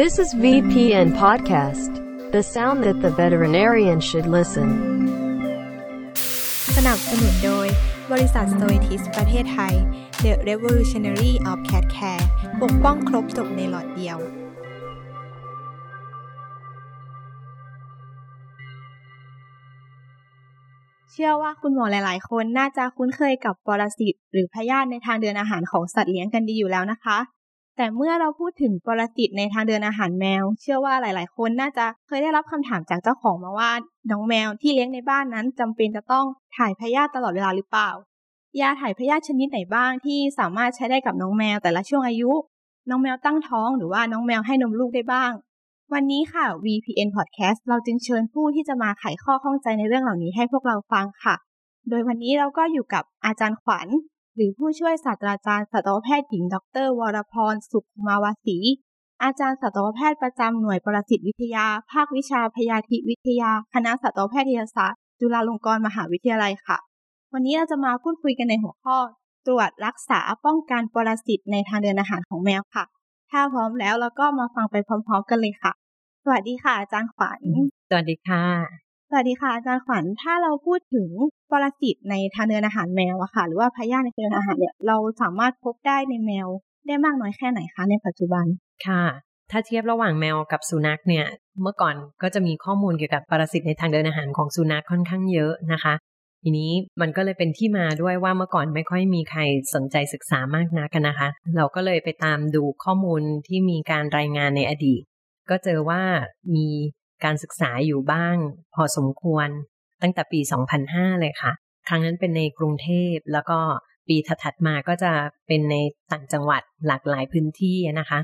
This is VPN Podcast, the sound that the veterinarian should listen. สนับสนุนโดย บริษัท s t o i t i s ประเทศไทย The Revolutionary of Cat Care ปกป้องครบจบในหลอดเดียว เชื่อว่าคุณหมอหลาย ๆ คนน่าจะคุ้นเคยกับปรสิตหรือพยาธิในทางเดินอาหารของสัตว์เลี้ยงกันดีอยู่แล้วนะคะ แต่เมื่อเราพูดถึงปรสิตในทางเดินอาหารแมว เชื่อว่าหลาย ๆ คนน่าจะเคยได้รับคำถามจากเจ้าของมาว่าน้องแมวที่เลี้ยงในบ้านนั้นจำเป็นจะต้องถ่ายพยาธิตลอดเวลาหรือเปล่า ยาถ่ายพยาธิชนิดไหนบ้างที่สามารถใช้ได้กับน้องแมวแต่ละช่วงอายุ น้องแมวตั้งท้องหรือว่าน้องแมวให้นมลูกได้บ้าง วันนี้ค่ะ VPN Podcast เราจึงเชิญผู้ที่จะมาไขข้อข้องใจในเรื่องเหล่านี้ให้พวกเราฟังค่ะ โดยวันนี้เราก็อยู่กับอาจารย์ขวัญ หรือผู้ช่วยศาสตราจารย์สัตวแพทย์หญิง ดร วรพร สุขมาวาสี อาจารย์สัตวแพทย์ประจำหน่วยประสิตวิทยา ภาควิชาพยาธิวิทยา คณะสัตวแพทยศาสตร์ จุฬาลงกรณ์มหาวิทยาลัยค่ะ วันนี้เราจะมาพูดคุยกันในหัวข้อ ตรวจรักษาป้องกันปรสิตในทางเดินอาหารของแมวค่ะ ถ้าพร้อมแล้วเราก็มาฟังไปพร้อม ๆ กันเลยค่ะ สวัสดีค่ะอาจารย์ขวัญ สวัสดีค่ะ สวัสดีค่ะอาจารย์ขวัญถ้าเราพูดถึงปรสิตในทางเดินอาหารแมวอะค่ะ หรือว่าพยาธิในทางเดินอาหารเนี่ยเราสามารถพบได้ในแมวได้มากน้อยแค่ไหนคะในปัจจุบันค่ะ ถ้าเทียบระหว่างแมวกับสุนัขเนี่ยเมื่อก่อนก็จะมีข้อมูลเกี่ยวกับปรสิตในทางเดินอาหารของสุนัขค่อนข้างเยอะนะคะ ทีนี้มันก็เลยเป็นที่มาด้วยว่าเมื่อก่อนไม่ค่อยมีใครสนใจศึกษามากนักนะคะ เราก็เลยไปตามดูข้อมูลที่มีการรายงานในอดีต ก็เจอว่ามี การศึกษาอยู่บ้าง พอสมควร ตั้งแต่ปี 2005 เลยค่ะ ครั้งนั้นเป็นในกรุงเทพแล้วก็ปีถัดมาก็จะเป็นในต่างจังหวัดหลากหลายพื้นที่นะคะ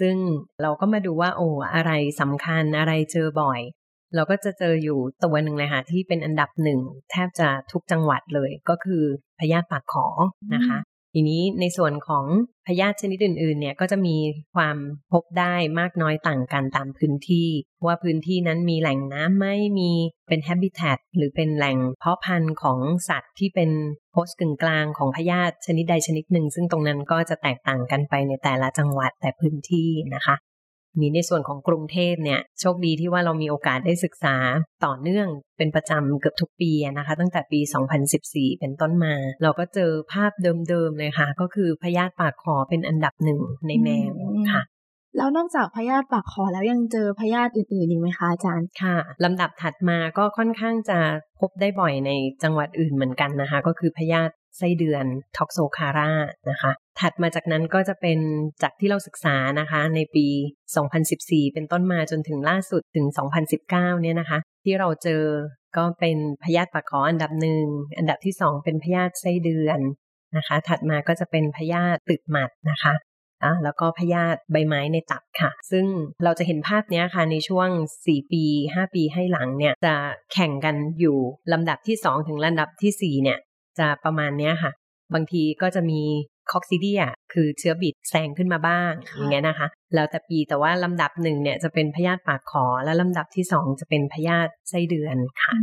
ซึ่งเราก็มาดูว่าโอ้อะไรสำคัญอะไรเจอบ่อย เราก็จะเจออยู่ตัวหนึ่งเลยค่ะที่เป็นอันดับหนึ่งแทบจะทุกจังหวัดเลยก็คือพยาธิปากขอนะคะ ทีนี้ในส่วนของพยาธิชนิดอื่นๆ เนี่ยก็จะมีความพบได้มากน้อยต่างกันตามพื้นที่ ว่าพื้นที่นั้นมีแหล่งน้ำไหมมีเป็นแฮบิ t ตหรือเป็นแหล่งเพาะพันธุ์ของสัตว์ที่เป็นโพสต์กึ่งกลางของพยาธิชนิดใดชนิดหนึ่ง ซึ่งตรงนั้นก็จะแตกต่างกันไปในแต่ละจังหวัดแต่พื้นที่นะคะ นี้ในส่วนของกรุงเทพเนี่ยโชคดีที่ว่าเรามีโอกาสได้ศึกษาต่อเนื่องเป็นประจำเกือบทุกปีนะคะ ตั้งแต่ปี 2014 เป็นต้นมา เราก็เจอภาพเดิมๆเลยค่ะ ก็คือพยาธิปากคอเป็นอันดับหนึ่งในแมวค่ะแล้วนอกจากพยาธิปากคอแล้วยังเจอพยาธิอื่นๆอีกไหมคะอาจารย์ค่ะลำดับถัดมาก็ค่อนข้างจะพบได้บ่อยในจังหวัดอื่นเหมือนกันนะคะ ก็คือพยาธิ ไส้เดือนท็อกโซคาร่านะคะ ถัดมาจากนั้นก็จะเป็นจากที่เราศึกษานะคะ ในปี 2014 เป็นต้นมาจนถึงล่าสุดถึง 2019 เนี่ยนะคะ ที่เราเจอก็เป็นพยาธิปากคออันดับหนึ่งอันดับที่สองเป็นพยาธิไส้เดือนนะคะ ถัดมาก็จะเป็นพยาธิตึกหมัดนะคะอะแล้วก็พยาธิใบไม้ในตับค่ะ ซึ่งเราจะเห็นภาพนี้ค่ะในช่วง 4 ปี 5 ปีให้หลังเนี่ย จะแข่งกันอยู่ลำดับที่ 2 ถึงลำดับที่ 4 เนี่ย จะประมาณเนี้ยค่ะ บางทีก็จะมีคอกซิเดียคือเชื้อบิดแซงขึ้นมาบ้างอย่างเงี้ยนะคะ แล้วแต่ปีแต่ว่าลำดับหนึ่งเนี่ยจะเป็นพยาธิปากขอ และลำดับที่สองจะเป็นพยาธิไส้เดือนค่ะ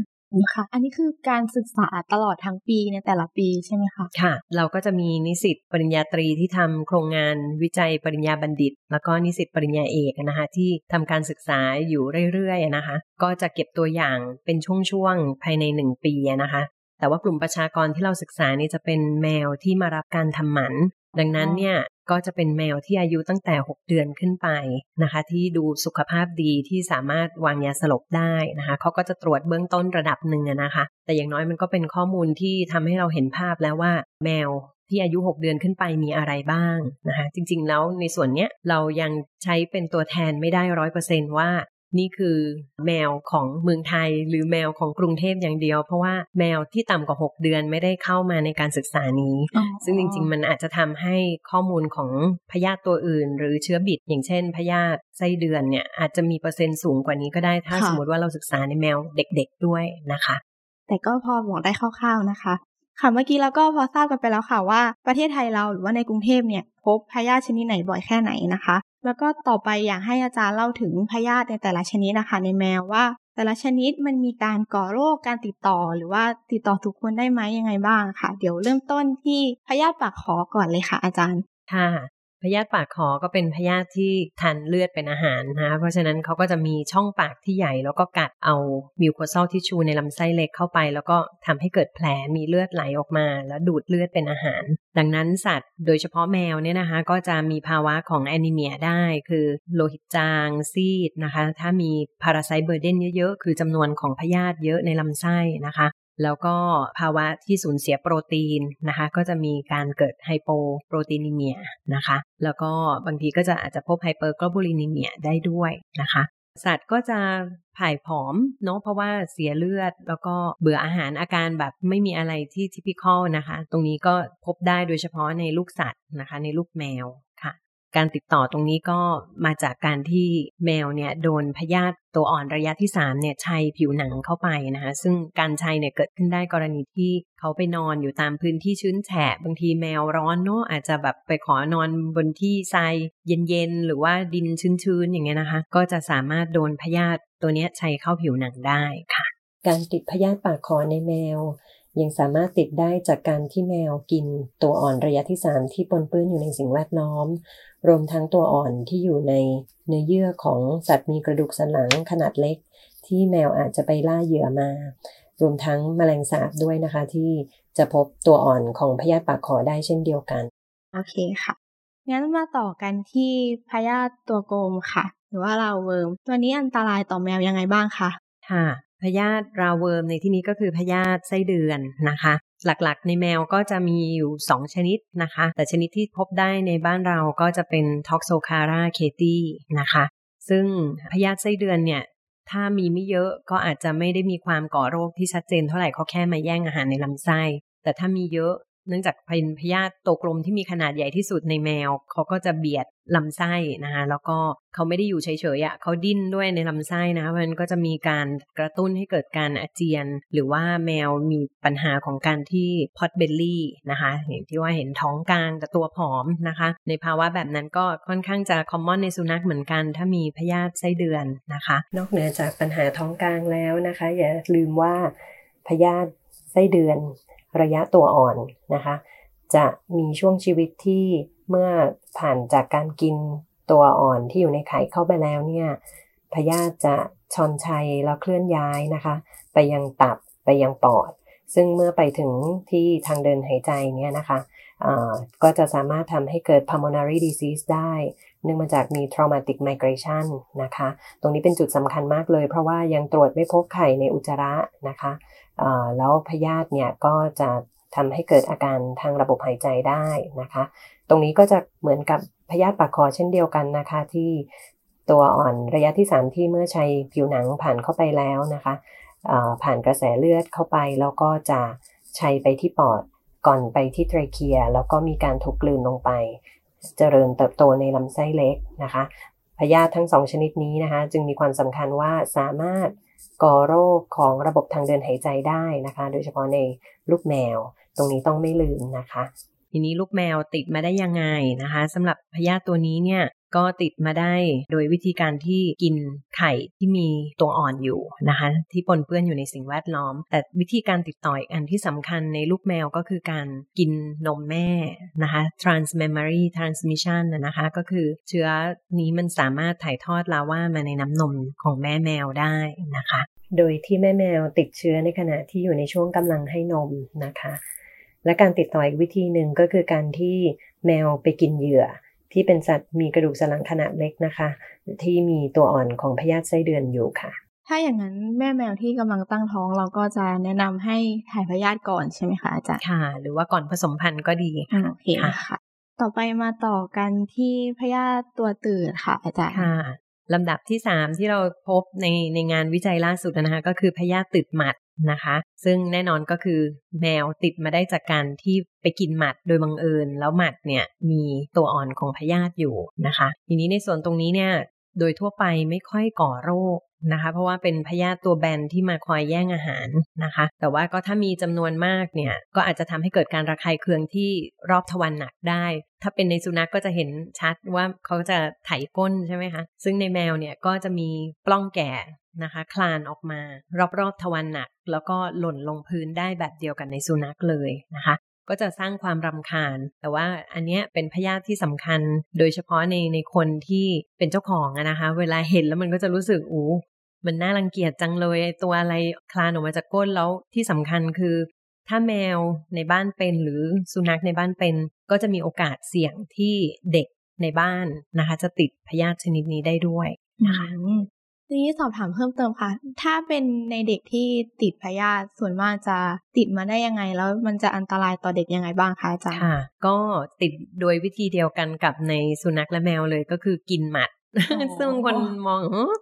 ค่ะ อันนี้คือการศึกษาตลอดทั้งปีในแต่ละปีใช่ไหมคะค่ะ เราก็จะมีนิสิตปริญญาตรีที่ทำโครงงานวิจัยปริญญาบัณฑิต แล้วก็นิสิตปริญญาเอกนะคะที่ทำการศึกษาอยู่เรื่อยๆนะคะ ก็จะเก็บตัวอย่างเป็นช่วงๆภายในหนึ่งปีนะคะ แต่ว่ากลุ่มประชากรที่เราศึกษานี่จะเป็นแมวที่มารับการทำหมัน ดังนั้นเนี่ยก็จะเป็นแมวที่อายุตั้งแต่ 6 เดือนขึ้นไปนะคะ ที่ดูสุขภาพดีที่สามารถวางยาสลบได้นะคะเขาก็จะตรวจเบื้องต้นระดับหนึ่งนะคะ แต่อย่างน้อยมันก็เป็นข้อมูลที่ทำให้เราเห็นภาพแล้วว่าแมวที่อายุ 6 เดือนขึ้นไปมีอะไรบ้างนะคะ จริงๆแล้วในส่วนเนี้ยเรายังใช้เป็นตัวแทนไม่ได้ร้อยเปอร์เซนว่า นี่คือแมวของเมืองไทยหรือแมวของกรุงเทพอย่างเดียว เพราะว่าแมวที่ต่ำกว่า 6 เดือนไม่ได้เข้ามาในการศึกษานี้ ซึ่งจริง ๆ มันอาจจะทำให้ข้อมูลของพยาธิตัวอื่น หรือเชื้อบิด อย่างเช่นพยาธิไส้เดือนเนี่ยอาจจะมีเปอร์เซ็นต์สูงกว่านี้ก็ได้ถ้าค่ะสมมติว่าเราศึกษาในแมวเด็ก ๆด้วยนะคะ แต่ก็พอบอกได้คร่าวๆนะคะค่ะเมื่อกี้เราก็พอทราบกันไปแล้วค่ะว่าประเทศไทยเราหรือว่าในกรุงเทพเนี่ยพบพยาธิชนิดไหนบ่อยแค่ไหนนะคะ แล้วก็ต่อไปอยากให้อาจารย์เล่าถึงพยาธิในแต่ละชนิดนะคะในแมวว่า แต่ละชนิดมันมีการก่อโรคการติดต่อ หรือว่าติดต่อทุกคนได้ไหมยังไงบ้างค่ะ เดี๋ยวเริ่มต้นที่พยาธิปากขอก่อนเลยค่ะอาจารย์ค่ะ พยาธิปากคอก็เป็นพยาธิที่ทานเลือดเป็นอาหารนะเพราะฉะนั้นเขาก็จะมีช่องปากที่ใหญ่ แล้วก็กัดเอามิวโคซอลทิชชูในลำไส้เล็กเข้าไป แล้วก็ทำให้เกิดแผลมีเลือดไหลออกมา แล้วดูดเลือดเป็นอาหาร ดังนั้นสัตว์โดยเฉพาะแมวเนี่ยนะคะ ก็จะมีภาวะของแอนิเมียได้คือโลหิตจางซีดนะคะ ถ้ามีparasite burden เยอะๆ คือจำนวนของพยาธิเยอะในลำไส้นะคะ แล้วก็ภาวะที่สูญเสียโปรตีนนะคะ ก็จะมีการเกิด hypoproteinemia นะคะ แล้วก็บางทีก็จะอาจจะพบ hyperglobulinemia ได้ด้วยนะคะ สัตว์ก็จะผ่ายผอมเนาะเพราะว่าเสียเลือด แล้วก็เบื่ออาหารอาการแบบไม่มีอะไรที่ typical นะคะ ตรงนี้ก็พบได้โดยเฉพาะในลูกสัตว์นะคะ ในลูกแมว การติดต่อตรงนี้ก็มาจากการที่แมวเนี่ยโดนพยาธิตัวอ่อนระยะที่3เนี่ยชัยผิวหนังเข้าไปนะคะ ซึ่งการชัยเนี่ยเกิดขึ้นได้กรณีที่เขาไปนอนอยู่ตามพื้นที่ชื้นแฉะบางทีแมวร้อนเนาะอาจจะแบบไปขอนอนบนที่ทรายเย็นๆหรือว่าดินชื้นๆอย่างเงี้ยนะคะ ก็จะสามารถโดนพยาธิตัวนี้ชัยเข้าผิวหนังได้ค่ะ การติดพยาธิปากคอในแมว ยังสามารถติดได้จากการที่แมวกินตัวอ่อนระยะที่3ที่ปนเปื้อนอยู่ในสิ่งแวดล้อม รวมทั้งตัวอ่อนที่อยู่ในเนื้อเยื่อของสัตว์มีกระดูกสันหลังขนาดเล็ก ที่แมวอาจจะไปล่าเหยื่อมา รวมทั้งแมลงสาบด้วยนะคะที่จะพบตัวอ่อนของพยาธิปากขอได้เช่นเดียวกัน โอเคค่ะงั้นมาต่อกันที่พยาธิตัวกลมค่ะ หรือว่า roundworm ตัวนี้อันตรายต่อแมวยังไงบ้างคะค่ะ พยาธิ roundworm ในที่นี้ก็คือพยาธิไส้เดือนนะคะ หลักๆ ในแมวก็จะมีอยู่ 2 ชนิดนะคะ แต่ชนิดที่พบได้ในบ้านเราก็จะเป็นท็อกโซคาราเคตี้นะคะ ซึ่งพยาธิไส้เดือนเนี่ยถ้ามีไม่เยอะก็อาจจะไม่ได้มีความก่อโรคที่ชัดเจนเท่าไหร่เขาแค่มาแย่งอาหารในลำไส้ แต่ถ้ามีเยอะ เนื่องจากเป็นพยาธิตัวกลมที่มีขนาดใหญ่ที่สุดในแมว เขาก็จะเบียดลำไส้นะคะแล้วก็เขาไม่ได้อยู่เฉยๆอะ่ะเขาดิ้นด้วยในลำไส้นะมันก็จะมีการกระตุ้นให้เกิดการอาเจียน หรือว่าแมวมีปัญหาของการที่พอตเบลลี่นะคะอย่างที่ว่าเห็นท้องกลางแต่ตัวผอมนะคะ ในภาวะแบบนั้นก็ค่อนข้างจะคอมมอนในสุนัขเหมือนกัน ถ้ามีพยาธิไส้เดือนนะคะ นอกเหนือจากปัญหาท้องกลางแล้วนะคะ อย่าลืมว่าพยาธิไส้เดือน ระยะตัวอ่อนนะคะ จะมีช่วงชีวิตที่เมื่อผ่านจากการกินตัวอ่อนที่อยู่ในไข่เข้าไปแล้วเนี่ยพยาธิจะชอนชัยแล้วเคลื่อนย้ายนะคะ ไปยังตับไปยังปอด ซึ่งเมื่อไปถึงที่ทางเดินหายใจเนี่ยนะคะก็จะสามารถทำให้เกิด pulmonary disease ได้ เนื่องมาจากมี traumatic migration นะคะ ตรงนี้เป็นจุดสำคัญมากเลย เพราะว่ายังตรวจไม่พบไข่ในอุจจาระนะคะแล้วพยาธิเนี่ยก็จะทำให้เกิดอาการทางระบบหายใจได้นะคะ ตรงนี้ก็จะเหมือนกับพยาธิปากคอเช่นเดียวกันนะคะที่ตัวอ่อนระยะที่ 3 ที่เมื่อใช้ผิวหนังผ่านเข้าไปแล้วนะคะผ่านกระแสเลือดเข้าไป แล้วก็จะใช้ไปที่ปอดก่อนไปที่ไตรเคีย แล้วก็มีการถูกกลืนลงไป เจริญเติบโตในลำไส้เล็กนะคะพยาธิทั้งสองชนิดนี้นะคะ จึงมีความสำคัญว่าสามารถก่อโรคของระบบทางเดินหายใจได้นะคะ โดยเฉพาะในลูกแมว ตรงนี้ต้องไม่ลืมนะคะ ทีนี้ลูกแมวติดมาได้ยังไงนะคะสำหรับพยาธิตัวนี้เนี่ย ก็ติดมาได้โดยวิธีการที่กินไข่ที่มีตัวอ่อนอยู่นะคะที่ปนเปื้อนอยู่ในสิ่งแวดล้อม แต่วิธีการติดต่ออีกอันที่สำคัญในลูกแมวก็คือการกินนมแม่นะคะ transmammary transmission นะคะก็คือเชื้อนี้มันสามารถถ่ายทอดลาว่ามาในน้ำนมของแม่แมวได้นะคะ โดยที่แม่แมวติดเชื้อในขณะที่อยู่ในช่วงกำลังให้นมนะคะ และการติดต่ออีกวิธีหนึ่งก็คือการที่แมวไปกินเหยื่อ ที่เป็นสัตว์มีกระดูกสันหลังขนาดเล็กนะคะ ที่มีตัวอ่อนของพยาธิไส้เดือนอยู่ค่ะ ถ้าอย่างนั้นแม่แมวที่กำลังตั้งท้องเราก็จะแนะนำให้ถ่ายพยาธิก่อนใช่ไหมคะอาจารย์ค่ะ หรือว่าก่อนผสมพันธุ์ก็ดีค่ะโอเคค่ะ ต่อไปมาต่อกันที่พยาธิตัวตืดค่ะอาจารย์ค่ะลำดับที่สามที่เราพบในในงานวิจัยล่าสุดนะคะก็คือพยาธิตืดหมัด นะคะ ซึ่งแน่นอนก็คือแมวติดมาได้จากการที่ไปกินหมัดโดยบังเอิญ แล้วหมัดเนี่ยมีตัวอ่อนของพยาธิอยู่นะคะ ทีนี้ในส่วนตรงนี้เนี่ยโดยทั่วไปไม่ค่อยก่อโรค นะคะ เพราะว่าเป็นพยาธิตัวแบนที่มาคอยแย่งอาหารนะคะ แต่ว่าก็ถ้ามีจำนวนมากเนี่ยก็อาจจะทำให้เกิดการระคายเคืองที่รอบทวารหนักได้ ถ้าเป็นในสุนัขกก็จะเห็นชัดว่าเขาจะไถก้นใช่ไหมคะ ซึ่งในแมวเนี่ยก็จะมีปล้องแก่นะคะ คลานออกมารอบๆทวารหนัก แล้วก็หล่นลงพื้นได้แบบเดียวกันในสุนัขเลยนะคะก็จะสร้างความรำคาญ แต่ว่าอันเนี้ยเป็นพยาธิที่สำคัญ โดยเฉพาะในในคนที่เป็นเจ้าของนะคะ เวลาเห็นแล้วมันก็จะรู้สึกอู้ มันน่ารังเกียจจังเลยไอ้ตัวอะไรคลานออกมาจากก้นแล้วที่สำคัญคือ ถ้าแมวในบ้านเป็นหรือสุนัขในบ้านเป็น ก็จะมีโอกาสเสี่ยงที่เด็กในบ้านนะคะ จะติดพยาธิชนิดนี้ได้ด้วยนะคะอืมทีนี้สอบถามเพิ่มเติมค่ะ ถ้าเป็นในเด็กที่ติดพยาธิส่วนมากจะติดมาได้ยังไง แล้วมันจะอันตรายต่อเด็กยังไงบ้างคะอาจารย์ค่ะ ก็ติดโดยวิธีเดียวกันกับในสุนัขและแมวเลยก็คือกินหมัดอ๋อซึ่งคนมองเอ้อ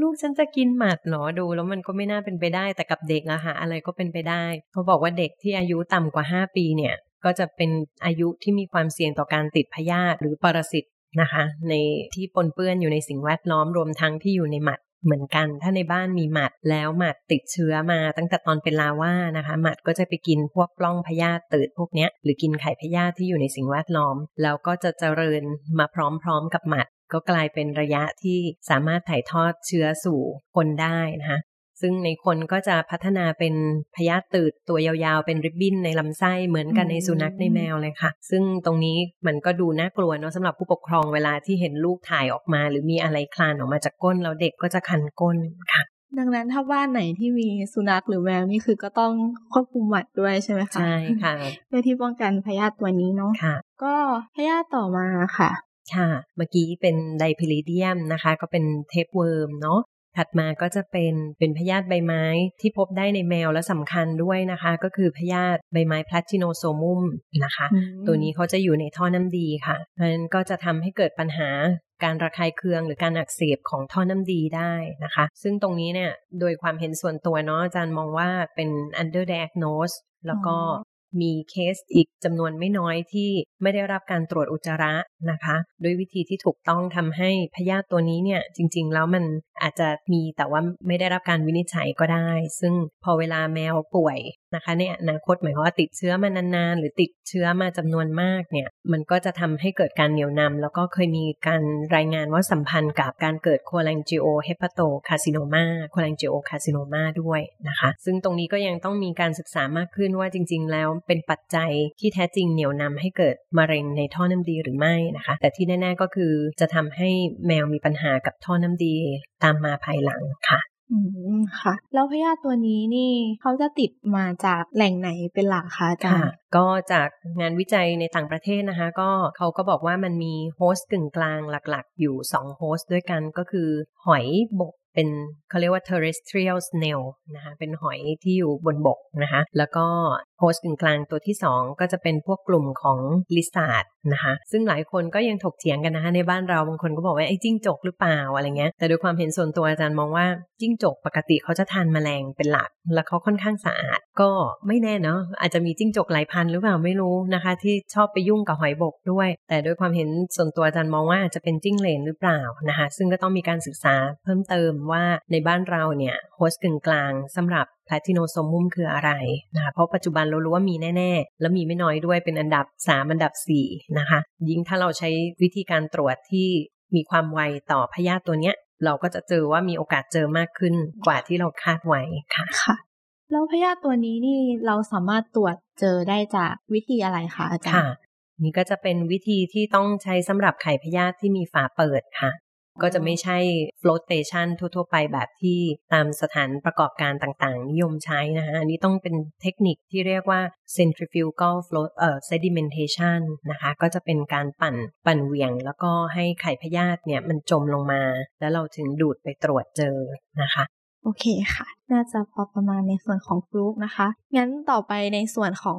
ลูกฉันจะกินหมัดเหรอดู แล้วมันก็ไม่น่าเป็นไปได้แต่กับเด็กอะคะอะไรก็เป็นไปได้เขาบอกว่าเด็กที่อายุต่ำกว่า 5 ปีเนี่ย ก็จะเป็นอายุที่มีความเสี่ยงต่อการติดพยาธิหรือปรสิตนะคะ ในที่ปนเปื้อนอยู่ในสิ่งแวดล้อมรวมทั้งที่อยู่ในหมัดเหมือนกัน ถ้าในบ้านมีหมัดแล้วหมัดติดเชื้อมาตั้งแต่ตอนเป็นลาว่านะคะ หมัดก็จะไปกินพวกปล้องพยาธิตืดพวกเนี้ยหรือกินไข่พยาธิที่อยู่ในสิ่งแวดล้อม แล้วก็จะเจริญมาพร้อมๆกับหมัด ก็กลายเป็นระยะที่สามารถถ่ายทอดเชื้อสู่คนได้นะคะซึ่งในคนก็จะพัฒนาเป็นพยาธิตืดตัวยาวๆ เป็นริบบิ้นในลำไส้เหมือนกันในสุนัขในแมวเลยค่ะ ซึ่งตรงนี้มันก็ดูน่ากลัวเนาะสำหรับผู้ปกครองเวลาที่เห็นลูกถ่ายออกมา หรือมีอะไรคลานออกมาจากก้นแล้วเด็กก็จะคันก้นค่ะ ดังนั้นถ้าบ้านไหนที่มีสุนัขหรือแมวนี่คือก็ต้องควบคุมหมัดด้วยใช่ไหมคะใช่ค่ะเพื่อที่ป้องกันพยาธิตัวนี้เนาะค่ะก็พยาธิต่อมาค่ะ ค่ะ เมื่อกี้เป็น Dipylidium นะคะ ก็เป็น tapeworm เนาะถัดมาก็จะเป็นเป็นพยาธิใบไม้ที่พบได้ในแมวและสำคัญด้วยนะคะ ก็คือพยาธิใบไม้ Platynosomumนะคะอืมตัวนี้เขาจะอยู่ในท่อน้ำดีค่ะเพราะฉะนั้นก็จะทำให้เกิดปัญหาการระคายเคืองหรือการอักเสบของท่อน้ำดีได้นะคะ ซึ่งตรงนี้เนี่ยโดยความเห็นส่วนตัวเนาะอาจารย์มองว่าเป็น under diagnose แล้วก็อ๋อ มีเคสอีกจำนวนไม่น้อยที่ไม่ได้รับการตรวจอุจจาระนะคะ ด้วยวิธีที่ถูกต้องทำให้พยาธิตัวนี้เนี่ยจริง ๆ แล้วมันอาจจะมีแต่ว่าไม่ได้รับการวินิจฉัยก็ได้ ซึ่งพอเวลาแมวป่วยนะคะในอนาคตหมายความว่าติดเชื้อมานานๆ หรือติดเชื้อมาจำนวนมากเนี่ยมันก็จะทำให้เกิดการเหนียวนำแล้วก็เคยมีการรายงานว่าสัมพันธ์กับการเกิด cholangiohepatocarcinoma cholangiocarcinoma ด้วยนะคะ ซึ่งตรงนี้ก็ยังต้องมีการศึกษามากขึ้นว่าจริง ๆ แล้วเป็นปัจจัยที่แท้จริงเหนี่ยวนำให้เกิดมะเร็งในท่อน้ำดีหรือไม่นะคะ แต่ที่แน่ ๆก็คือจะทำให้แมวมีปัญหากับท่อน้ำดีตามมาภายหลังค่ะ อืมค่ะ แล้วพยาธิตัวนี้นี่เขาจะติดมาจากแหล่งไหนเป็นหลักคะอาจารค่ะก็จากงานวิจัยในต่างประเทศนะคะ ก็เขาก็บอกว่ามันมี host กึ่งกลางหลักๆ อยู่2 host ด้วยกันก็คือ หอยบก เป็นเขาเรียกว่า terrestrial snail นะคะเป็นหอยที่อยู่บนบกนะคะแล้วก็ host กลางตัวที่ 2 ก็จะเป็นพวกกลุ่มของ lizard นะคะซึ่งหลายคนก็ยังถกเถียงกันนะคะในบ้านเราบางคนก็บอกว่าไอ้จิ้งจกหรือเปล่าอะไรเงี้ยแต่โดยความเห็นส่วนตัวอาจารย์มองว่าจิ้งจกปกติเขาจะทานแมลงเป็นหลัก แล้วเขาค่อนข้างสะอาด ก็ไม่แน่เนาะอาจจะมีจิ้งจกหลายพันธุ์หรือเปล่าไม่รู้นะคะ ที่ชอบไปยุ่งกับหอยบกด้วย แต่โดยความเห็นส่วนตัวอาจารย์มองว่าอาจจะเป็นจิ้งเหลนหรือเปล่านะคะซึ่งก็ต้องมีการศึกษาเพิ่มเติมว่าในบ้านเราเนี่ย host กึ่งกลางสำหรับ Platynosomum คืออะไรนะคะเพราะปัจจุบันเรารู้ว่ามีแน่ๆ แล้วมีไม่น้อยด้วยเป็นอันดับ 3 อันดับ 4 นะคะ ยิ่งถ้าเราใช้วิธีการตรวจที่มีความไวต่อพยาธิตัวเนี้ย เราก็จะเจอว่ามีโอกาสเจอมากขึ้นกว่าที่เราคาดไว้ค่ะค่แล้วพยาธิตัวนี้นี่เราสามารถตรวจเจอได้จากวิธีอะไรคะอาจารย์ค่ะนี่ก็จะเป็นวิธีที่ต้องใช้สำหรับไข่พยาธิที่มีฝาเปิดค่ะ ก็จะไม่ใช่ flotation ทั่ว ๆ ไปแบบที่ตามสถานประกอบการต่างๆ นิยมใช้นะคะอันนี้ต้องเป็นเทคนิคที่เรียกว่า centrifugal flow เอ่อ sedimentation นะคะก็จะเป็นการปั่นปั่นเหวี่ยง แล้วก็ให้ไข่พยาธิเนี่ยมันจมลงมา แล้วเราถึงดูดไปตรวจเจอนะคะโอเคค่ะ น่าจะพอประมาณในส่วนของฟลูกนะคะ งั้นต่อไปในส่วนของ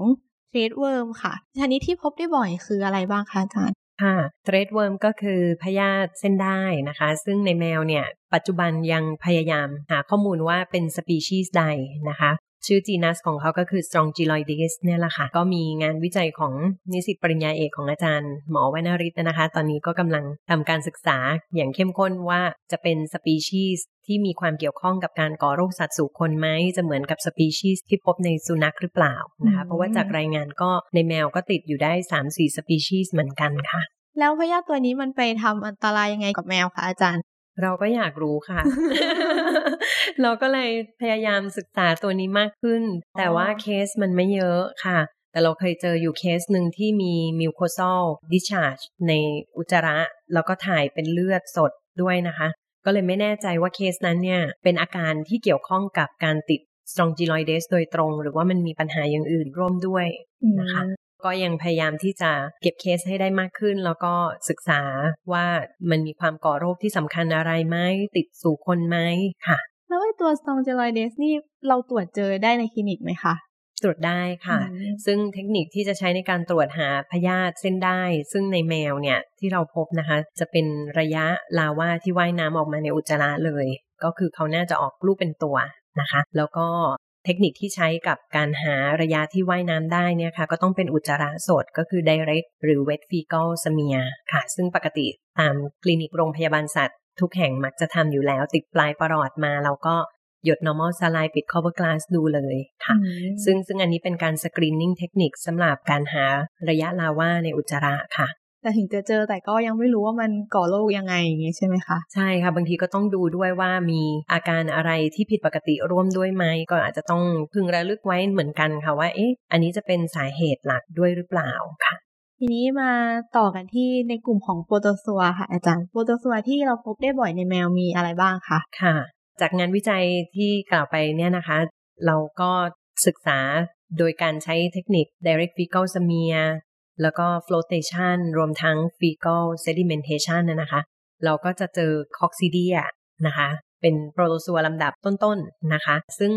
threadworm ค่ะ ชนิดที่พบได้บ่อยคืออะไรบ้างคะอาจารย์ ค่ะ threadworm ก็คือพยาธิเส้นด้ายนะคะ ซึ่งในแมวเนี่ย ปัจจุบันยังพยายามหาข้อมูลว่าเป็นสปีชีส์ใดนะคะ ชื่อ genus ของเขาก็คือ Strongyloides เนี่ยแหละค่ะ ก็มีงานวิจัยของนิสิตปริญญาเอกของอาจารย์หมอวรรณริศนะคะ ตอนนี้ก็กำลังทำการศึกษาอย่างเข้มข้นว่าจะเป็นสปีชีส์ที่มีความเกี่ยวข้องกับการก่อโรคสัตว์สู่คนไหมจะเหมือนกับสปีชีส์ที่พบในสุนัขหรือเปล่านะคะเพราะว่าจากรายงานก็ในแมวก็ติดอยู่ได้ 3-4 สปีชีส์เหมือนกันค่ะ แล้วพยาธิตัวนี้มันไปทำอันตรายยังไงกับแมวคะอาจารย์ เราก็อยากรู้ค่ะ เราก็เลยพยายามศึกษาตัวนี้มากขึ้น แต่ว่าเคสมันไม่เยอะค่ะ แต่เราเคยเจออยู่เคสหนึ่งที่มี mucosal discharge ในอุจจาระ แล้วก็ถ่ายเป็นเลือดสดด้วยนะคะ ก็เลยไม่แน่ใจว่าเคสนั้นเนี่ย เป็นอาการที่เกี่ยวข้องกับการติด strongyloides โดยตรง หรือว่ามันมีปัญหาอย่างอื่นร่วมด้วยนะคะ ก็ยังพยายามที่จะเก็บเคสให้ได้มากขึ้น แล้วก็ศึกษาว่ามันมีความก่อโรคที่สำคัญอะไรไหมติดสู่คนไหมค่ะ แล้วไอ้ตัว strongyloides นี่เราตรวจเจอได้ในคลินิกไหมคะตรวจได้ค่ะอืมซึ่งเทคนิคที่จะใช้ในการตรวจหาพยาธิเส้นได้ ซึ่งในแมวเนี่ยที่เราพบนะคะ จะเป็นระยะลาวาที่ว่ายน้ำออกมาในอุจจาระเลย ก็คือเขาน่าจะออกลูกเป็นตัวนะคะ แล้วก็ เทคนิคที่ใช้กับการหาระยะที่ว่ายน้ำได้เนี่ยค่ะก็ต้องเป็นอุจจาระสดก็คือ direct หรือ wet fecal smear ค่ะ ซึ่งปกติตามคลินิกโรงพยาบาลสัตว์ ทุกแห่งมักจะทำอยู่แล้ว ติดปลายประหลอดมาเราก็หยด normal saline ปิด cover glass ดูเลยค่ะ ซึ่งซึ่งอันนี้เป็นการสกรีนนิ่งเทคนิคสำหรับการหาระยะลาวาในอุจจาระค่ะ แต่ถึงจะเจอแต่ก็ยังไม่รู้ว่ามันก่อโรคยังไงอย่างงี้ใช่ไหมคะใช่ค่ะบางทีก็ต้องดูด้วยว่ามีอาการอะไรที่ผิดปกติร่วมด้วยไหมก็อาจจะต้องพึงระลึกไว้เหมือนกันค่ะว่าเอ๊ะอันนี้จะเป็นสาเหตุหลักด้วยหรือเปล่าค่ะ ทีนี้มาต่อกันที่ในกลุ่มของโปรโตซัวค่ะ อาจารย์โปรโตซัวที่เราพบได้บ่อยในแมวมีอะไรบ้างคะค่ะ จากงานวิจัยที่กล่าวไปเนี่ยนะคะ เราก็ศึกษาโดยการใช้เทคนิค direct fecal smear แล้วก็ flotation รวมทั้ง fecal sedimentation นะนะคะ เราก็จะเจอ coccidia นะคะ เป็นโปรโตซัวลำดับต้นๆนะคะ ซึ่ง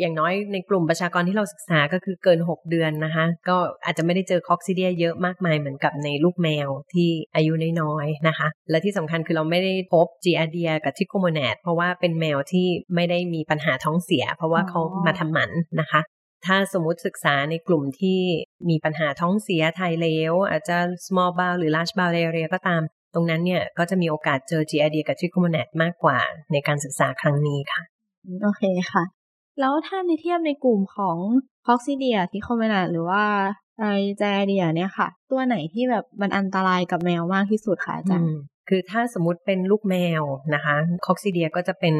อย่างน้อยในกลุ่มประชากรที่เราศึกษาก็คือเกิน 6 เดือนนะคะ ก็อาจจะไม่ได้เจอคอกซิเดียเยอะมากมายเหมือนกับในลูกแมวที่อายุน้อยๆนะคะ และที่สำคัญคือเราไม่ได้พบจีอาเดียกับทิโคโมแนดเพราะว่าเป็นแมวที่ไม่ได้มีปัญหาท้องเสีย เพราะว่าเขามาทำหมันนะคะ ถ้าสมมุติศึกษาในกลุ่มที่มีปัญหาท้องเสียถ่ายเหลวอาจจะ small bowel หรือ large bowel area ก็ตาม ตรงนั้นเนี่ยก็จะมีโอกาสเจอ giardia กับ trichomonas มากกว่าในการศึกษาครั้งนี้ค่ะ โอเคค่ะ แล้วถ้าในเทียบในกลุ่มของคอกซิเดียที่คอมเมนาหรือว่าไอแจเดียเนี่ยค่ะ ตัวไหนที่แบบมันอันตรายกับแมวมากที่สุดคะอาจารย์อืม คือถ้าสมมติเป็นลูกแมวนะคะคอกซิเดียก็จะเป็น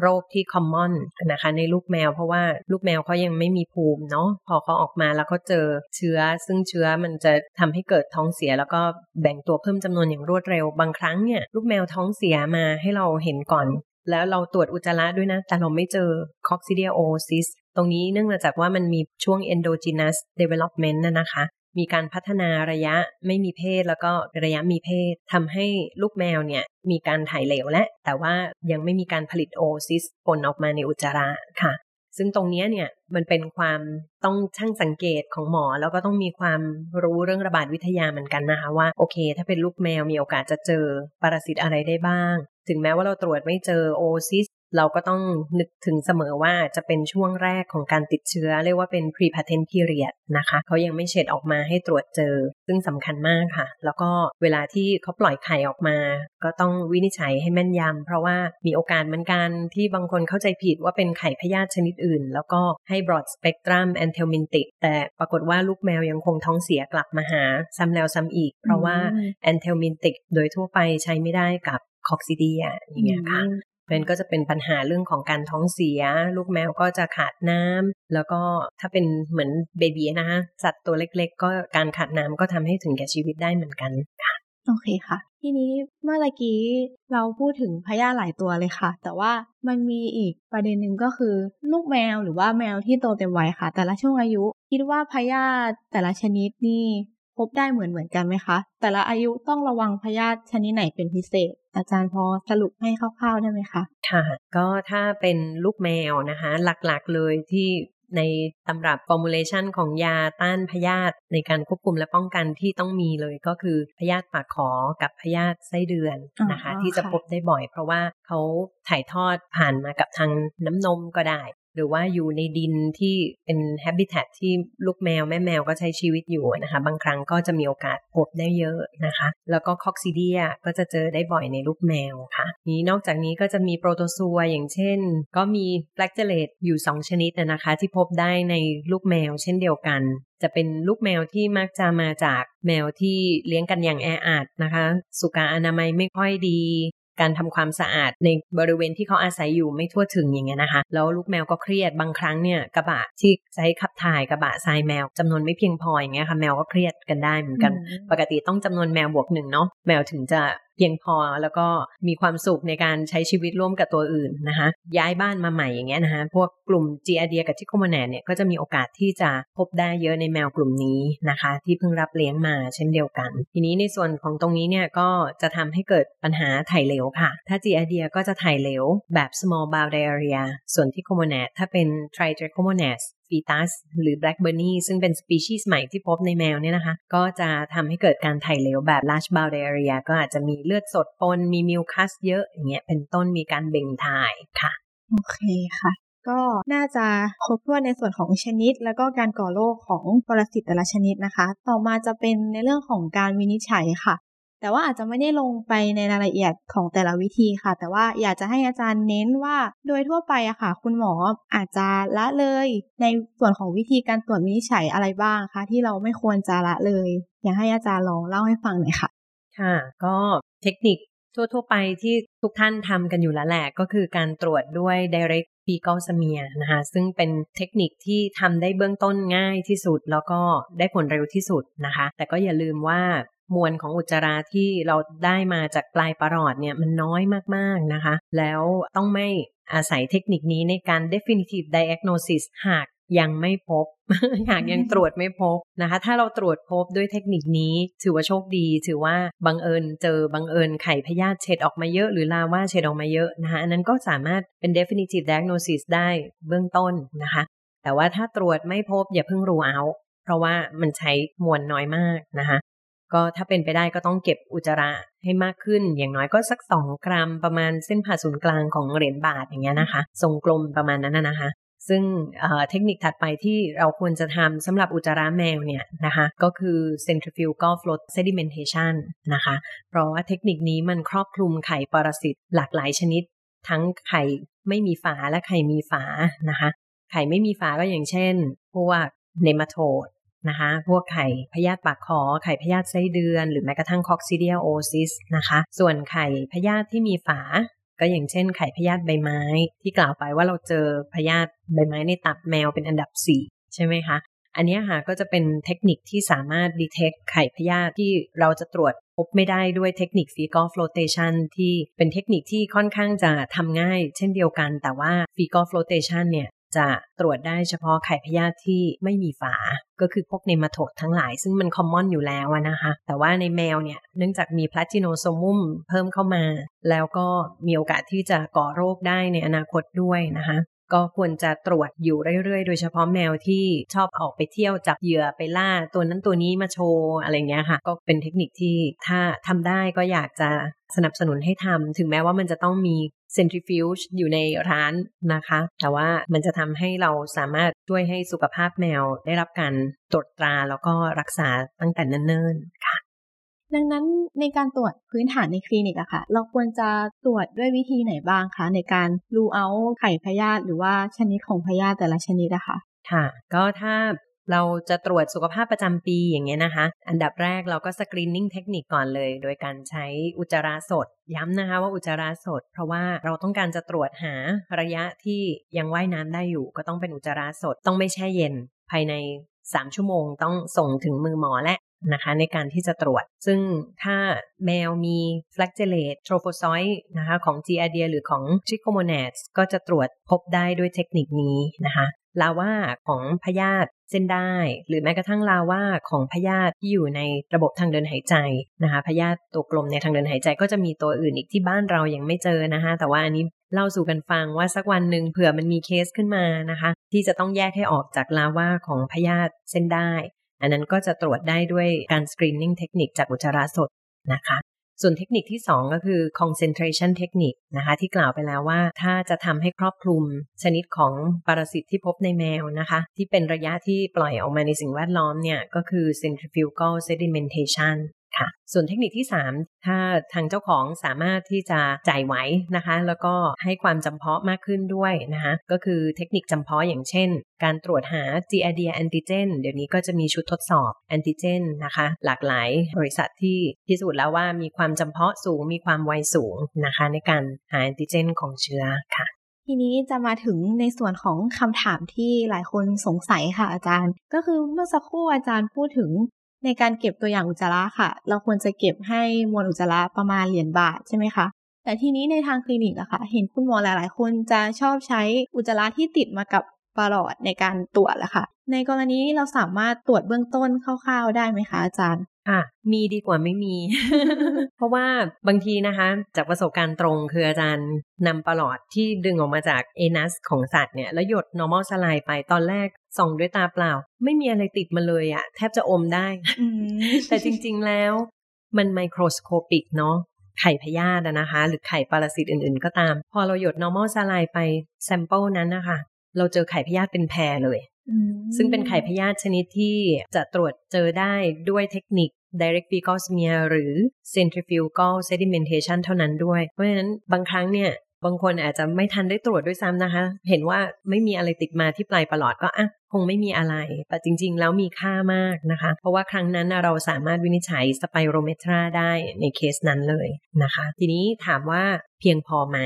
โรคที่คอมมอนนะคะในลูกแมว เพราะว่าลูกแมวเขายังไม่มีภูมิเนาะพอเขาออกมาแล้วเขาเจอเชื้อ ซึ่งเชื้อมันจะทำให้เกิดท้องเสีย แล้วก็แบ่งตัวเพิ่มจำนวนอย่างรวดเร็วบางครั้งเนี่ยลูกแมวท้องเสียมาให้เราเห็นก่อน แล้วเราตรวจอุจจาระด้วยนะ แต่เราไม่เจอ coccidiosis ตรงนี้เนื่องมาจากว่ามันมีช่วง endogenous development นะนะคะ มีการพัฒนาระยะไม่มีเพศแล้วก็ระยะมีเพศทำให้ลูกแมวเนี่ยมีการถ่ายเหลวและ แต่ว่ายังไม่มีการผลิตโอซิสปนออกมาในอุจจาระค่ะ ซึ่งตรงนี้เนี่ยมันเป็นความต้องช่างสังเกตของหมอ แล้วก็ต้องมีความรู้เรื่องระบาดวิทยาเหมือนกันนะคะว่าโอเค ถ้าเป็นลูกแมวมีโอกาสจะเจอปรสิตอะไรได้บ้าง ถึงแม้ว่าเราตรวจไม่เจอโอซิส เราก็ต้องนึกถึงเสมอว่าจะเป็นช่วงแรกของการติดเชื้อ เรียกว่าเป็น pre-patent period นะคะ เขายังไม่เฉดออกมาให้ตรวจเจอ ซึ่งสำคัญมากค่ะ แล้วก็เวลาที่เขาปล่อยไข่ออกมา ก็ต้องวินิจฉัยให้แม่นยำเพราะว่ามีโอกาสเหมือนกันที่บางคนเข้าใจผิดว่าเป็นไข่พยาธิชนิดอื่น แล้วก็ให้ broad spectrum anthelmintic แต่ปรากฏว่าลูกแมวยังคงท้องเสียกลับมาหาซ้ำแล้วซ้ำอีก เพราะว่าอืม anthelmintic โดยทั่วไปใช้ไม่ได้กับ coccidia อย่างเงี้ยค่ะ มันก็จะเป็นปัญหาเรื่องของการท้องเสีย ลูกแมวก็จะขาดน้ำแล้วก็ถ้าเป็นเหมือนเบบีนะคะสัตว์ตัวเล็กๆ ก็การขาดน้ำก็ทำให้ถึงแก่ชีวิตได้เหมือนกันโอเคค่ะ ทีนี้เมื่อกี้เราพูดถึงพยาธิหลายตัวเลยค่ะ แต่ว่ามันมีอีกประเด็นหนึ่งก็คือ ลูกแมวหรือว่าแมวที่โตเต็มวัยค่ะ แต่ละช่วงอายุ คิดว่าพยาธิแต่ละชนิดนี่ พบได้เหมือนเหมือนกันไหมคะ แต่ละอายุต้องระวังพยาธิชนิดไหนเป็นพิเศษ อาจารย์พอสรุปให้คร่าวๆได้ไหมคะ ค่ะ ก็ถ้าเป็นลูกแมวนะคะ หลักๆเลยที่ในตำรับ formulation ของยาต้านพยาธิในการควบคุมและป้องกันที่ต้องมีเลยก็คือพยาธิปากขอกับพยาธิไส้เดือนนะคะอ๋อที่จะค่ะพบได้บ่อยเพราะว่าเขาถ่ายทอดผ่านมากับทางน้ำนมก็ได้ หรือว่าอยู่ในดินที่เป็น habitat ที่ลูกแมวแม่แมวก็ใช้ชีวิตอยู่นะคะ บางครั้งก็จะมีโอกาสพบได้เยอะนะคะ แล้วก็คอกซิเดียก็จะเจอได้บ่อยในลูกแมวค่ะ นี้นอกจากนี้ก็จะมีโปรโตซัวอย่างเช่น ก็มีแฟลกเจเลตอยู่ 2 ชนิดนะคะ ที่พบได้ในลูกแมวเช่นเดียวกัน จะเป็นลูกแมวที่มักจะมาจากแมวที่เลี้ยงกันอย่างแออัดนะคะ สุขอนามัยไม่ค่อยดี การทำความสะอาดในบริเวณที่เขาอาศัยอยู่ไม่ทั่วถึงอย่างเงี้ยนะคะ แล้วลูกแมวก็เครียดบางครั้งเนี่ยกระบะที่ใช้ขับถ่ายกระบะทรายแมวจำนวนไม่เพียงพออย่างเงี้ยค่ะแมวก็เครียดกันได้เหมือนกัน ปกติต้องจำนวนแมวบวกหนึ่งเนาะแมวถึงจะ เพียงพอแล้วก็มีความสุขในการใช้ชีวิตร่วมกับตัวอื่นนะคะย้ายบ้านมาใหม่อย่างเงี้ยนะคะพวกกลุ่มจีอาเดียกับทิโคโมแนนเนี่ยก็จะมีโอกาสที่จะพบได้เยอะในแมวกลุ่มนี้นะคะ ที่เพิ่งรับเลี้ยงมาเช่นเดียวกัน ทีนี้ในส่วนของตรงนี้เนี่ยก็จะทำให้เกิดปัญหาถ่ายเหลวค่ะ ถ้าจีอาเดียก็จะถ่ายเหลวแบบ small bowel diarrhea ส่วนที่โคโมแนนถ้าเป็น tritrichomonas ฟีตัสหรือ Black Bunny ซึ่งเป็นสปีชีส์ใหม่ที่พบในแมวเนี่ยนะคะ ก็จะทำให้เกิดการถ่ายเหลวแบบ large bowel diarrhea ก็อาจจะมีเลือดสดปน มีมิวคัสเยอะอย่างเงี้ยเป็นต้นมีการเบ่งถ่ายค่ะ โอเคค่ะก็น่าจะครบถ้วนในส่วนของชนิด แล้วก็การก่อโรคของปรสิตแต่ละชนิดนะคะ ต่อมาจะเป็นในเรื่องของการวินิจฉัยค่ะ แต่ว่าอาจจะไม่ได้ลงไปในรายละเอียดของแต่ละวิธีค่ะ แต่ว่าอยากจะให้อาจารย์เน้นว่าโดยทั่วไปอะค่ะ คุณหมออาจจะละเลย ในส่วนของวิธีการตรวจวินิจฉัยอะไรบ้างคะที่เราไม่ควรจะละเลย อยากให้อาจารย์ลองเล่าให้ฟังหน่อยค่ะ ค่ะ ก็เทคนิคทั่วๆไปที่ทุกท่านทำกันอยู่แล้วแหละ ก็คือการตรวจด้วย direct fecal smear นะคะซึ่งเป็นเทคนิคที่ทำได้เบื้องต้นง่ายที่สุด แล้วก็ได้ผลเร็วที่สุดนะคะ แต่ก็อย่าลืมว่า มวลของอุจจาระที่เราได้มาจากปลายประอดเนี่ยมันน้อยมากๆนะคะ แล้วต้องไม่อาศัยเทคนิคนี้ในการ definitive diagnosis หากยังไม่พบ หากยังตรวจไม่พบนะคะ ถ้าเราตรวจพบด้วยเทคนิคนี้ ถือว่าโชคดี ถือว่าบังเอิญเจอบังเอิญไข่พยาธิเช็ดออกมาเยอะหรือลาว่าเช็ดออกมาเยอะนะคะอันนั้นก็สามารถเป็น definitive diagnosis ได้เบื้องต้นนะคะ แต่ว่าถ้าตรวจไม่พบอย่าเพิ่งรู้เอา เพราะว่ามันใช้มวลน้อยมากนะคะ ก็ถ้าเป็นไปได้ก็ต้องเก็บอุจจาระให้มากขึ้น อย่างน้อยก็สักสองกรัมประมาณเส้นผ่าศูนย์กลางของเหรียญบาทอย่างเงี้ยนะคะ ทรงกลมประมาณนั้นนะคะ ซึ่งเทคนิคถัดไปที่เราควรจะทำสำหรับอุจจาระแมวเนี่ยนะคะ ก็คือ centrifugal float sedimentation นะคะ เพราะว่าเทคนิคนี้มันครอบคลุมไข่ปรสิตหลากหลายชนิด ทั้งไข่ไม่มีฝาและไข่มีฝานะคะ ไข่ไม่มีฝาก็อย่างเช่นพวก nematode นะคะ พวกไข่พยาธิปากขอไข่พยาธิไส้เดือน หรือแม้กระทั่ง coccidiosis นะคะ ส่วนไข่พยาธิที่มีฝา ก็อย่างเช่นไข่พยาธิใบไม้ ที่กล่าวไปว่าเราเจอพยาธิใบไม้ในตับแมวเป็นอันดับ 4 ใช่ไหมคะ อันนี้ค่ะก็จะเป็นเทคนิคที่สามารถ detect ไข่พยาธิที่เราจะตรวจพบไม่ได้ด้วยเทคนิคฟีกอฟล o เทชันที่เป็นเทคนิคที่ค่อนข้างจะทำง่าย เช่นเดียวกัน แต่ว่าฟีกอฟล o เทชันเนี่ย จะตรวจได้เฉพาะไข่พยาธิที่ไม่มีฝา ก็คือพวกเนมาโทดทั้งหลาย ซึ่งมันคอมมอนอยู่แล้วนะคะ แต่ว่าในแมวเนี่ย เนื่องจากมีพลาจิโนโซมุมเพิ่มเข้ามา แล้วก็มีโอกาสที่จะก่อโรคได้ในอนาคตด้วยนะคะก็ควรจะตรวจอยู่เรื่อยๆ โดยเฉพาะแมวที่ชอบออกไปเที่ยวจับเหยื่อไปล่าตัวนั้นตัวนี้มาโชว์อะไรเงี้ยค่ะ ก็เป็นเทคนิคที่ถ้าทำได้ก็อยากจะสนับสนุนให้ทำถึงแม้ว่ามันจะต้องมี เซนทริฟิวจ์อยู่ในร้านนะคะ แต่ว่ามันจะทำให้เราสามารถช่วยให้สุขภาพแมวได้รับการตรวจตราแล้วก็รักษาตั้งแต่เนิ่นๆค่ะ ดังนั้นในการตรวจพื้นฐานในคลินิกอะค่ะ เราควรจะตรวจด้วยวิธีไหนบ้างคะ ในการรูเอาไข่พยาธิหรือว่าชนิดของพยาธิแต่ละชนิดอะค่ะค่ะ ก็ถ้า เราจะตรวจสุขภาพประจำปีอย่างเงี้ยนะคะ อันดับแรกเราก็สกรีนนิ่งเทคนิคก่อนเลย โดยการใช้อุจจาระสด ย้ำนะคะว่าอุจจาระสด เพราะว่าเราต้องการจะตรวจหาระยะที่ยังว่ายน้ำได้อยู่ ก็ต้องเป็นอุจจาระสด ต้องไม่แช่เย็น ภายใน 3 ชั่วโมง ต้องส่งถึงมือหมอและนะคะในการที่จะตรวจ ซึ่งถ้าแมวมี flagellate trophozoite นะคะของ g i a d i a หรือของ Trichomonads ก็จะตรวจพบได้ด้วยเทคนิคนี้นะคะ ลาว่าของพยาธิเส้นได้ หรือแม้กระทั่งลาว่าของพยาธิที่อยู่ในระบบทางเดินหายใจนะคะพยาธิตัวกลมในทางเดินหายใจก็จะมีตัวอื่นอีกที่บ้านเรายังไม่เจอนะคะแต่ว่าอันนี้เล่าสู่กันฟังว่าสักวันหนึ่งเผื่อมันมีเคสขึ้นมานะคะ ที่จะต้องแยกให้ออกจากลาว่าของพยาธิเส้นได้ อันนั้นก็จะตรวจได้ด้วยการสกรีนนิ่งเทคนิคจากอุจจาระสดนะคะ ส่วนเทคนิคที่ 2 ก็คือ concentration technique นะคะที่กล่าวไปแล้วว่าถ้าจะทำให้ครอบคลุม ชนิดของปรสิตที่พบในแมวนะคะ ที่เป็นระยะที่ปล่อยออกมาในสิ่งแวดล้อมเนี่ย ก็คือ centrifugal sedimentation ค่ะ ส่วนเทคนิคที่ 3 ถ้าทางเจ้าของสามารถที่จะจ่ายไหวนะคะ แล้วก็ให้ความจำเพาะมากขึ้นด้วยนะคะ ก็คือเทคนิคจำเพาะอย่างเช่น การตรวจหา g i d i a antigen เดี๋ยวนี้ก็จะมีชุดทดสอบแอนติเจนนะคะ หลากหลายบริษัทที่พิสูจน์แล้วว่ามีความจำเพาะสูง มีความไวสูงนะคะ ในการหาแอนติเจนของเชื้อค่ะทีนี้จะมาถึงในส่วนของคำถามที่หลายคนสงสัยค่ะอาจารย์ ก็คือเมื่อสักครู่อาจารย์พูดถึง ในการเก็บตัวอย่างอุจจาระค่ะ เราควรจะเก็บให้มวลอุจจาระประมาณเหรียญบาทใช่ไหมคะ แต่ทีนี้ในทางคลินิกอะค่ะ เห็นคุณหมอหลาย ๆ คนจะชอบใช้อุจจาระที่ติดมากับ ปลอดในการตรวจแหละค่ะ ในกรณีเราสามารถตรวจเบื้องต้นคร่าวๆได้ไหมคะอาจารย์ค่ะมีดีกว่าไม่มี เพราะว่าบางทีนะคะ จากประสบการณ์ตรงคืออาจารย์นำปรอทที่ดึงออกมาจาก anus ของสัตว์เนี่ยแล้วหยด normal สไลด์ไปตอนแรกส่องด้วยตาเปล่า ไม่มีอะไรติดมาเลยอะแทบจะอมได้ แต่จริงๆแล้ว มัน microscopic เนาะไข่พยาธินะคะ หรือไข่ปรสิตอื่นๆ ก็ตาม พอเราหยด normal สไลด์ไป sample นั้นนะคะ เราเจอไข่พยาธิเป็นแพเลย ซึ่งเป็นไข่พยาธิชนิดที่จะตรวจเจอได้ด้วยเทคนิค direct fecal smear หรือ centrifugal sedimentation เท่านั้นด้วย เพราะฉะนั้นบางครั้งเนี่ยบางคนอาจจะไม่ทันได้ตรวจด้วยซ้ำนะคะ เห็นว่าไม่มีอะไรติดมาที่ปลายประหลอดก็อะคงไม่มีอะไร แต่จริง ๆ แล้วมีค่ามากนะคะ เพราะว่าครั้งนั้นเราสามารถวินิจฉัยสไปโรเมตราได้ในเคสนั้นเลยนะคะ ทีนี้ถามว่าเพียงพอไหม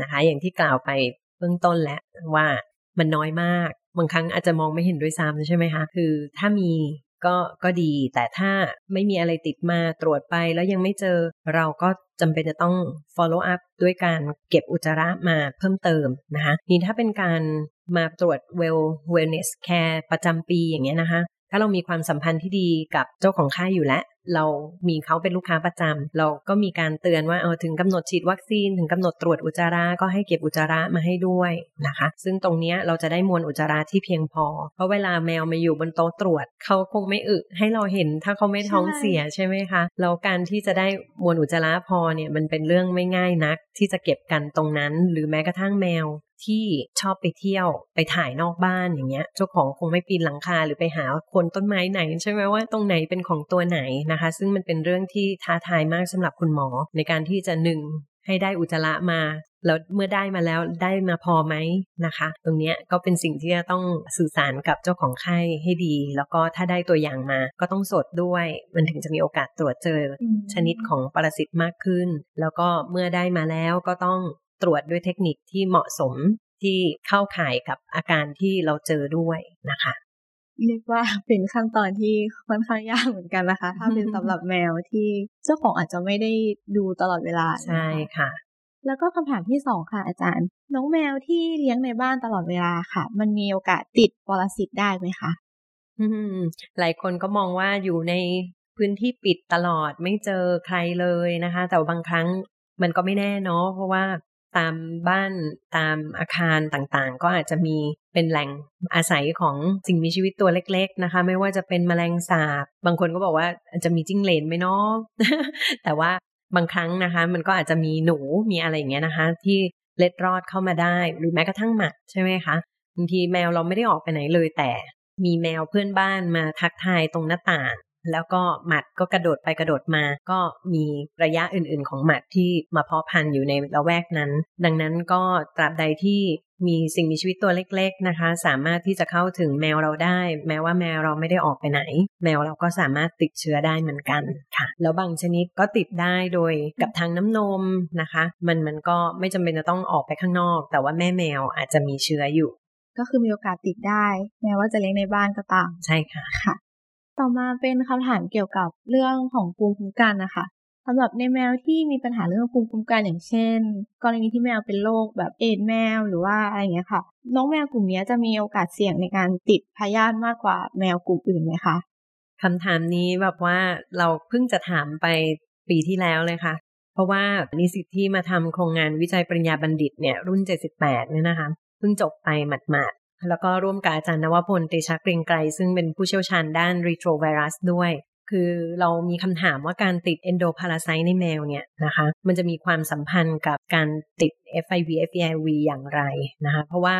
นะคะ อย่างที่กล่าวไปเบื้องต้นแล้วว่า มันน้อยมาก บางครั้งอาจจะมองไม่เห็นด้วยซ้ำใช่ไหมคะคือถ้ามีก็ก็ดี แต่ถ้าไม่มีอะไรติดมาตรวจไปแล้วยังไม่เจอเราก็จำเป็นจะต้อง follow up ด้วยการเก็บอุจจาระมาเพิ่มเติมนะคะนี่ถ้าเป็นการมาตรวจ well wellness care ประจำปีอย่างเงี้ยนะคะ ถ้าเรามีความสัมพันธ์ที่ดีกับเจ้าของค่ายอยู่แล้ว เรามีเขาเป็นลูกค้าประจำเราก็มีการเตือนว่าเออถึงกำหนดฉีดวัคซีนถึงกำหนดตรวจอุจจาระก็ให้เก็บอุจจาระมาให้ด้วยนะคะ ซึ่งตรงเนี้ยเราจะได้มวลอุจจาระที่เพียงพอ เพราะเวลาแมวมาอยู่บนโต๊ะตรวจเขาคงไม่อึให้เราเห็นถ้าเขาไม่ท้องเสียใช่ไหมคะแล้วการที่จะได้มวลอุจจาระพอเนี่ยมันเป็นเรื่องไม่ง่ายนักที่จะเก็บกันตรงนั้น หรือแม้กระทั่งแมว ที่ชอบไปเที่ยวไปถ่ายนอกบ้านอย่างเงี้ย เจ้าของคงไม่ปีนหลังคาหรือไปหาคนต้นไม้ไหนใช่ไหมว่าตรงไหนเป็นของตัวไหนนะคะ ซึ่งมันเป็นเรื่องที่ท้าทายมากสำหรับคุณหมอ ในการที่จะหนึ่งให้ได้อุจจาระมาแล้วเมื่อได้มาแล้วได้มาพอไหมนะคะ ตรงเนี้ยก็เป็นสิ่งที่จะต้องสื่อสารกับเจ้าของไข้ให้ดี แล้วก็ถ้าได้ตัวอย่างมาก็ต้องสดด้วย มันถึงจะมีโอกาสตรวจเจอชนิดของปรสิตมากขึ้น แล้วก็เมื่อได้มาแล้วก็ต้อง ตรวจด้วยเทคนิคที่เหมาะสมที่เข้าข่ายกับอาการที่เราเจอด้วยนะคะเรียกว่าเป็นขั้นตอนที่ค่อนข้างยากเหมือนกันนะคะ ถ้าเป็นสำหรับแมวที่เจ้าของอาจจะไม่ได้ดูตลอดเวลาใช่ค่ะ แล้วก็คำถามที่สองค่ะอาจารย์ น้องแมวที่เลี้ยงในบ้านตลอดเวลาค่ะ มันมีโอกาสติดปรสิตได้ไหมคะอืมหลายคนก็มองว่าอยู่ในพื้นที่ปิดตลอดไม่เจอใครเลยนะคะ แต่บางครั้งมันก็ไม่แน่เนาะเพราะว่า ตามบ้านตามอาคารต่างๆ ก็อาจจะมีเป็นแหล่งอาศัยของสิ่งมีชีวิตตัวเล็ก ๆนะคะ ไม่ว่าจะเป็นแมลงสาบ บางคนก็บอกว่าอาจจะมีจิ้งเหลนไหมเนาะแต่ว่าบางครั้งนะคะ มันก็อาจจะมีหนูมีอะไรอย่างเงี้ยนะคะ ที่เล็ดรอดเข้ามาได้ หรือแม้กระทั่งหมัดใช่ไหมคะบางทีแมวเราไม่ได้ออกไปไหนเลยแต่มีแมวเพื่อนบ้านมาทักทายตรงหน้าต่าง แล้วก็หมัดก็กระโดดไปกระโดดมา ก็มีระยะอื่นๆ ของหมัดที่มาเพาะพันธุ์อยู่ในละแวกนั้น ดังนั้นก็ตราบใดที่มีสิ่งมีชีวิตตัวเล็ก ๆนะคะ สามารถที่จะเข้าถึงแมวเราได้ แม้ว่าแมวเราไม่ได้ออกไปไหน แมวเราก็สามารถติดเชื้อได้เหมือนกันค่ะ แล้วบางชนิดก็ติดได้โดยกับทางน้ำนมนะคะ มันมันก็ไม่จำเป็นจะต้องออกไปข้างนอก แต่ว่าแม่แมวอาจจะมีเชื้ออยู่ ก็คือมีโอกาสติดได้ แม้ว่าจะเลี้ยงในบ้านก็ตามใช่ค่ะค่ะ ต่อมาเป็นคำถามเกี่ยวกับเรื่องของภูมิคุ้มกันนะคะสำหรับในแมวที่มีปัญหาเรื่องภูมิคุ้มกันอย่างเช่น กรณีที่แมวเป็นโรคแบบเอดแมวหรือว่าอะไรเงี้ยค่ะ น้องแมวกลุ่มนี้จะมีโอกาสเสี่ยงในการติดพยาธิมากกว่าแมวกลุ่มอื่นไหมคะคำถามนี้แบบว่าเราเพิ่งจะถามไปปีที่แล้วเลยค่ะ เพราะว่านิสิตที่มาทำโครงงานวิจัยปริญญาบัณฑิตเนี่ยรุ่น 78เนี่ยนะคะเพิ่งจบไปหมาด แล้วก็ร่วมกับอาจารย์นวพลเตชะเกรงไกรซึ่งเป็นผู้เชี่ยวชาญด้านรีโทรไวรัสด้วย คือเรามีคำถามว่าการติด endoparasite ในแมวเนี่ยนะคะ มันจะมีความสัมพันธ์กับการติด FIV FeLV อย่างไรนะคะ เพราะว่า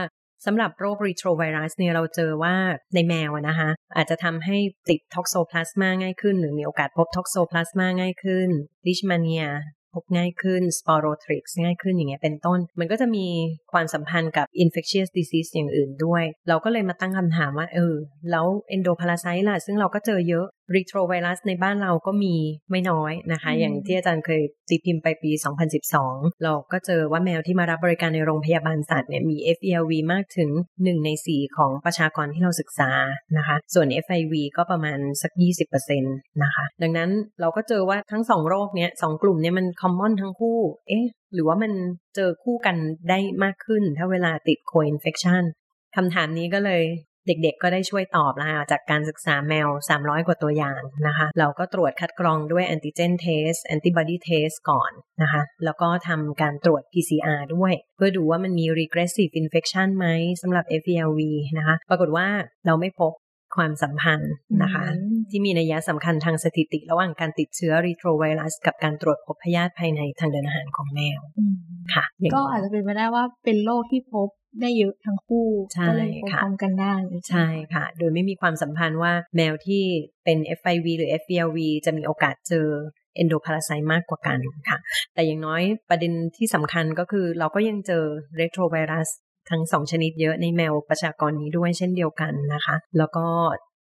สำหรับโรค retrovirus เนี่ยเราเจอว่าในแมวนะคะอาจจะทำให้ติด Toxoplasma ง่ายขึ้น หรือมีโอกาสพบ Toxoplasma ง่ายขึ้น Leishmania ง่ายขึ้น Sporothrix ง่ายขึ้นอย่างเงี้ยเป็นต้น มันก็จะมีความสัมพันธ์กับ infectious disease อย่างอื่นด้วย เราก็เลยมาตั้งคำถามว่าเออแล้ว endoparasite ล่ะซึ่งเราก็เจอเยอะ retrovirus ในบ้านเราก็มีไม่น้อยนะคะ อย่างที่อาจารย์เคยตีพิมพ์ไปปี 2012 เราก็เจอว่าแมวที่มารับบริการในโรงพยาบาลสัตว์เนี่ยมี FELV มากถึง 1 ใน 4 ของประชากรที่เราศึกษานะคะ ส่วน FIV ก็ประมาณสัก 20%นะคะ ดังนั้นเราก็เจอว่าทั้งสองโรคเนี้ยสองกลุ่มเนี้ยมัน common ทั้งคู่ เอ๊ะ หรือว่ามันเจอคู่กันได้มากขึ้นถ้าเวลาติด co-infection คำถามนี้ก็เลย เด็กๆ ก็ได้ช่วยตอบนะคะจากการศึกษาแมว 300 กว่าตัวอย่างนะคะ เราก็ตรวจคัดกรองด้วย antigen test antibody test ก่อนนะคะ แล้วก็ทำการตรวจ PCR ด้วย เพื่อดูว่ามันมี regressive infection ไหมสำหรับ FeLV นะคะ ปรากฏว่าเราไม่พบ ความสัมพันธ์นะคะ ที่มีนัยสำคัญทางสถิติ ระหว่างการติดเชื้อ retrovirus กับการตรวจพบพยาธิภายในทางเดินอาหารของแมวค่ะ ก็อาจจะเป็นไปได้ว่าเป็นโรคที่พบได้เยอะทั้งคู่ก็เลยพบกันได้ใช่ค่ะ โดยไม่มีความสัมพันธ์ว่าแมวที่เป็น FIV หรือ FVLV จะมีโอกาสเจอเอนโดพาราไซมากกว่ากันค่ะ แต่อย่างน้อยประเด็นที่สำคัญก็คือเราก็ยังเจอเรโทรไวรัส ทั้งสองชนิดเยอะในแมวประชากรนี้ด้วยเช่นเดียวกันนะคะ แล้วก็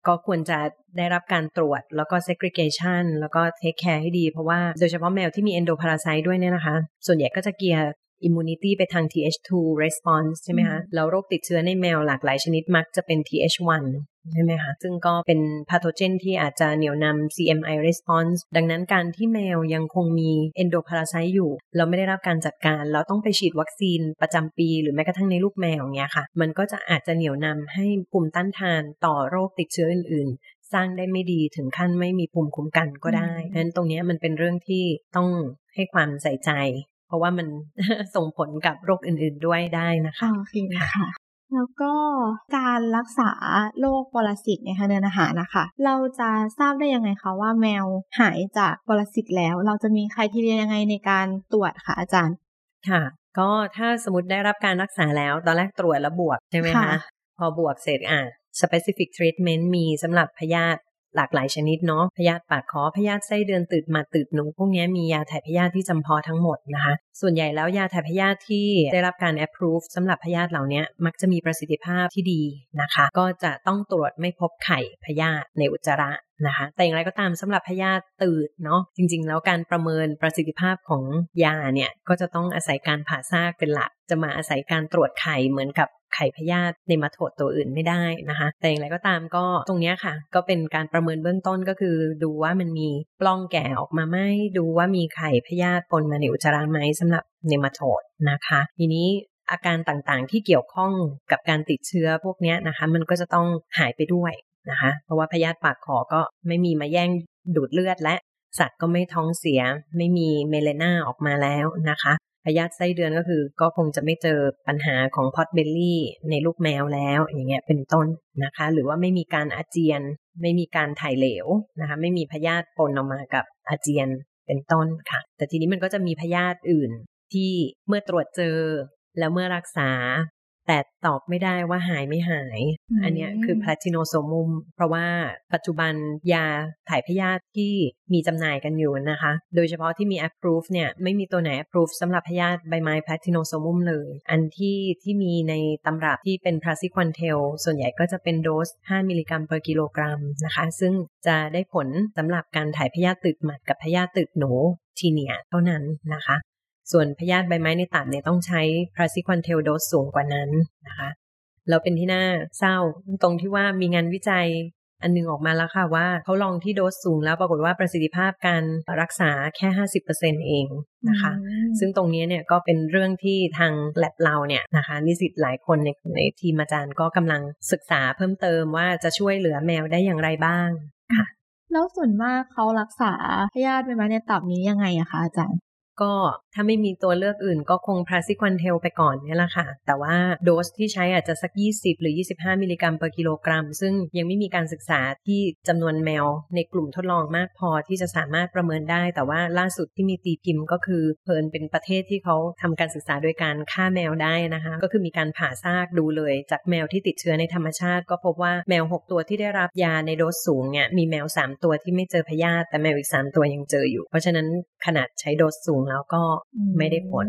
ก็ควรจะได้รับการตรวจแล้วก็ segregation แล้วก็ take care ให้ดี เพราะว่าโดยเฉพาะแมวที่มี endoparasite ด้วยเนี่ยนะคะ ส่วนใหญ่ก็จะเกียร์ immunity ไปทาง Th2 response ใช่ไหมคะ แล้วโรคติดเชื้อในแมวหลากหลายชนิดมักจะเป็น Th1 ใช่ไหมคะ ซึ่งก็เป็นพาโทเจนที่อาจจะเหนี่ยวนำ CMI response ดังนั้นการที่แมวยังคงมี endoparasite อยู่ เราไม่ได้รับการจัดการ เราต้องไปฉีดวัคซีนประจำปี หรือแม้กระทั่งในลูกแมวเงี้ยค่ะ มันก็จะอาจจะเหนี่ยวนำให้ภูมิต้านทานต่อโรคติดเชื้ออื่นๆสร้างได้ไม่ดีถึงขั้นไม่มีภูมิคุ้มกันก็ได้ดังนั้นตรงนี้มันเป็นเรื่องที่ต้องให้ความใส่ใจ เพราะว่ามันส่งผลกับโรคอื่นๆด้วยได้นะคะโอเคค่ะแล้วก็การรักษาโรคปรสิตในทางเดินอาหารนะคะ เราจะทราบได้ยังไงคะว่าแมวหายจากปรสิตแล้ว เราจะมีใครที่เรียยังไงในการตรวจคะอาจารย์ ค่ะ ก็ถ้าสมมติได้รับการรักษาแล้ว ตอนแรกตรวจแล้วบวกใช่ไหมคะ พอบวกเสร็จอะ specific treatment มีสำหรับพยาธิ หลากหลายชนิดเนาะพยาธิปากคอพยาธิไส้เดือนตืดมาตืดหนูพวกนี้มียาถ่ายพยาธิที่จำเพาะทั้งหมดนะคะ ส่วนใหญ่แล้วยาถ่ายพยาธิที่ได้รับการ approve สำหรับพยาธิเหล่านี้มักจะมีประสิทธิภาพที่ดีนะคะ ก็จะต้องตรวจไม่พบไข่พยาธิในอุจจาระนะคะแต่อย่างไรก็ตามสำหรับพยาธิตืดเนาะจริง ๆ แล้วการประเมินประสิทธิภาพของยาเนี่ยก็จะต้องอาศัยการผ่าซากเป็นหลัก จะมาอาศัยการตรวจไข่เหมือนกับไข่พยาธิในมาโถดตัวอื่นไม่ได้นะคะ แต่อย่างไรก็ตามก็ตรงนี้ค่ะ ก็เป็นการประเมินเบื้องต้นก็คือ ดูว่ามันมีปล้องแก่ออกมาไหมดูว่ามีไข่พยาธิปนมาในอุจจาระไหมสำหรับเนมาโทดนะคะ ทีนี้อาการต่างๆที่เกี่ยวข้องกับการติดเชื้อพวกนี้นะคะ มันก็จะต้องหายไปด้วยนะคะ เพราะว่าพยาธิปากขอก็ไม่มีมาแย่งดูดเลือดและสัตว์ก็ไม่ท้องเสียไม่มีเมเลนาออกมาแล้วนะคะพยาธิไส้เดือนก็คือก็คงจะไม่เจอปัญหาของ potbelly ในลูกแมวแล้วอย่างเงี้ยเป็นต้นนะคะ หรือว่าไม่มีการอาเจียน ไม่มีการถ่ายเหลวนะคะ ไม่มีพยาธิปนออกมากับอาเจียน เป็นต้นค่ะ แต่ทีนี้มันก็จะมีพยาธิอื่นที่เมื่อตรวจเจอ แล้วเมื่อรักษา แต่ตอบไม่ได้ว่าหายไม่หาย อันนี้คือ Platynosomum เพราะว่าปัจจุบันยาถ่ายพยาธิที่มีจำหน่ายกันอยู่นะคะ โดยเฉพาะที่มี approve เนี่ย ไม่มีตัวไหน approve สำหรับพยาธิใบไม้ Platynosomum เลย อันที่ที่มีในตำรับที่เป็นพลาซิควันเทลส่วนใหญ่ก็จะเป็นโดส 5 มิลลิกรัม per กิโลกรัมนะคะ ซึ่งจะได้ผลสำหรับการถ่ายพยาธิตึกหมัดกับพยาธิตึกหนูทีเนียเท่านั้นนะคะ ส่วนพยาธิใบไม้ในตับเนี่ยต้องใช้พราซิควันเทลโดสสูงกว่านั้นนะคะเราเป็นที่น่าเศร้าตรงที่ว่ามีงานวิจัยอันนึงออกมาแล้วค่ะว่าเขาลองที่โดสสูงแล้วปรากฏว่าประสิทธิภาพการรักษาแค่ 50%เองนะคะ ซึ่งตรงนี้เนี่ยก็เป็นเรื่องที่ทางแลบเราเนี่ยนะคะนิสิตหลายคนในในทีมอาจารย์ก็กำลังศึกษาเพิ่มเติมว่าจะช่วยเหลือแมวได้อย่างไรบ้างค่ะ แล้วส่วนมากเขารักษาพยาธิใบไม้ในตับนี้ยังไงอะคะอาจารย์ ก็ถ้าไม่มีตัวเลือกอื่นก็คงพราซิควันเทลไปก่อนนี่แหละค่ะ แต่ว่าโดสที่ใช้อาจจะสัก 20 หรือ 25 มิลลิกรัมต่อกิโลกรัม ซึ่งยังไม่มีการศึกษาที่จำนวนแมวในกลุ่มทดลองมากพอที่จะสามารถประเมินได้ แต่ว่าล่าสุดที่มีตีพิมพ์ก็คือเผอิญเป็นประเทศที่เขาทำการศึกษาโดยการฆ่าแมวได้นะคะ ก็คือมีการผ่าซากดูเลย จากแมวที่ติดเชื้อในธรรมชาติ ก็พบว่าแมว 6 ตัวที่ได้รับยาในโดสสูงเนี่ยมีแมว 3 ตัวที่ไม่เจอพยาธิแต่แมวอีก 3 ตัวยังเจออยู่ เพราะฉะนั้นขนาดใช้โดสสูงแล้วก็ไม่ได้ผล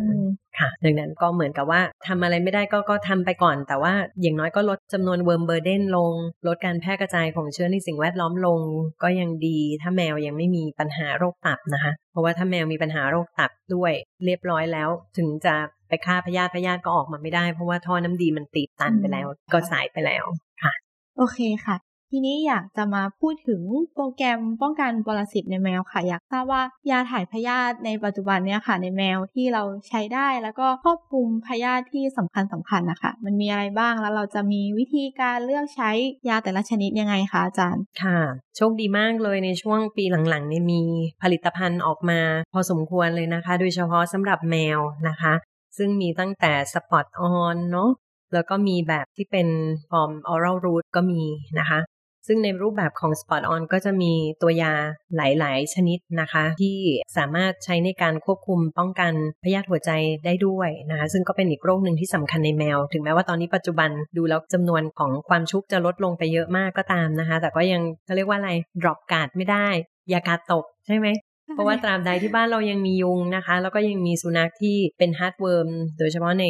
ค่ะ ดังนั้นก็เหมือนกับว่าทำอะไรไม่ได้ก็ก็ทำไปก่อน แต่ว่าอย่างน้อยก็ลดจำนวน worm burden ลง ลดการแพร่กระจายของเชื้อในสิ่งแวดล้อมลง ก็ยังดีถ้าแมวยังไม่มีปัญหาโรคตับนะคะ เพราะว่าถ้าแมวมีปัญหาโรคตับด้วย เรียบร้อยแล้วถึงจะไปฆ่าพยาธิพยาธิก็ออกมาไม่ได้ เพราะว่าท่อน้ำดีมันตีบตันไปแล้ว ก็สายไปแล้วค่ะ โอเคค่ะ ทีนี้อยากจะมาพูดถึงโปรแกรมป้องกันปรสิตในแมวค่ะ อยากทราบว่ายาถ่ายพยาธิในปัจจุบันเนี้ยค่ะ ในแมวที่เราใช้ได้แล้วก็ครอบคลุมพยาธิที่สำคัญสำคัญนะคะ มันมีอะไรบ้างแล้วเราจะมีวิธีการเลือกใช้ยาแต่ละชนิดยังไงคะอาจารย์ค่ะโชคดีมากเลยในช่วงปีหลังๆเนี่ยมีผลิตภัณฑ์ออกมา พอสมควรเลยนะคะ โดยเฉพาะสำหรับแมวนะคะ ซึ่งมีตั้งแต่ spot-on เนาะแล้วก็มีแบบที่เป็น form oral route ก็มีนะคะ ซึ่งในรูปแบบของ spot-on ก็จะมีตัวยาหลาย ๆ ชนิดนะคะ ที่สามารถใช้ในการควบคุมป้องกันพยาธิหัวใจได้ด้วยนะคะซึ่งก็เป็นอีกโรคหนึ่งที่สำคัญในแมว ถึงแม้ว่าตอนนี้ปัจจุบันดูแล้วจำนวนของความชุกจะลดลงไปเยอะมากก็ตามนะคะ แต่ก็ยังเขาเรียกว่าอะไร drop guard ไม่ได้ อย่าการ์ดตกใช่ไหม เพราะว่าตราบใดที่บ้านเรายังมียุงนะคะ แล้วก็ยังมีสุนัขที่เป็น heartworm โดยเฉพาะใน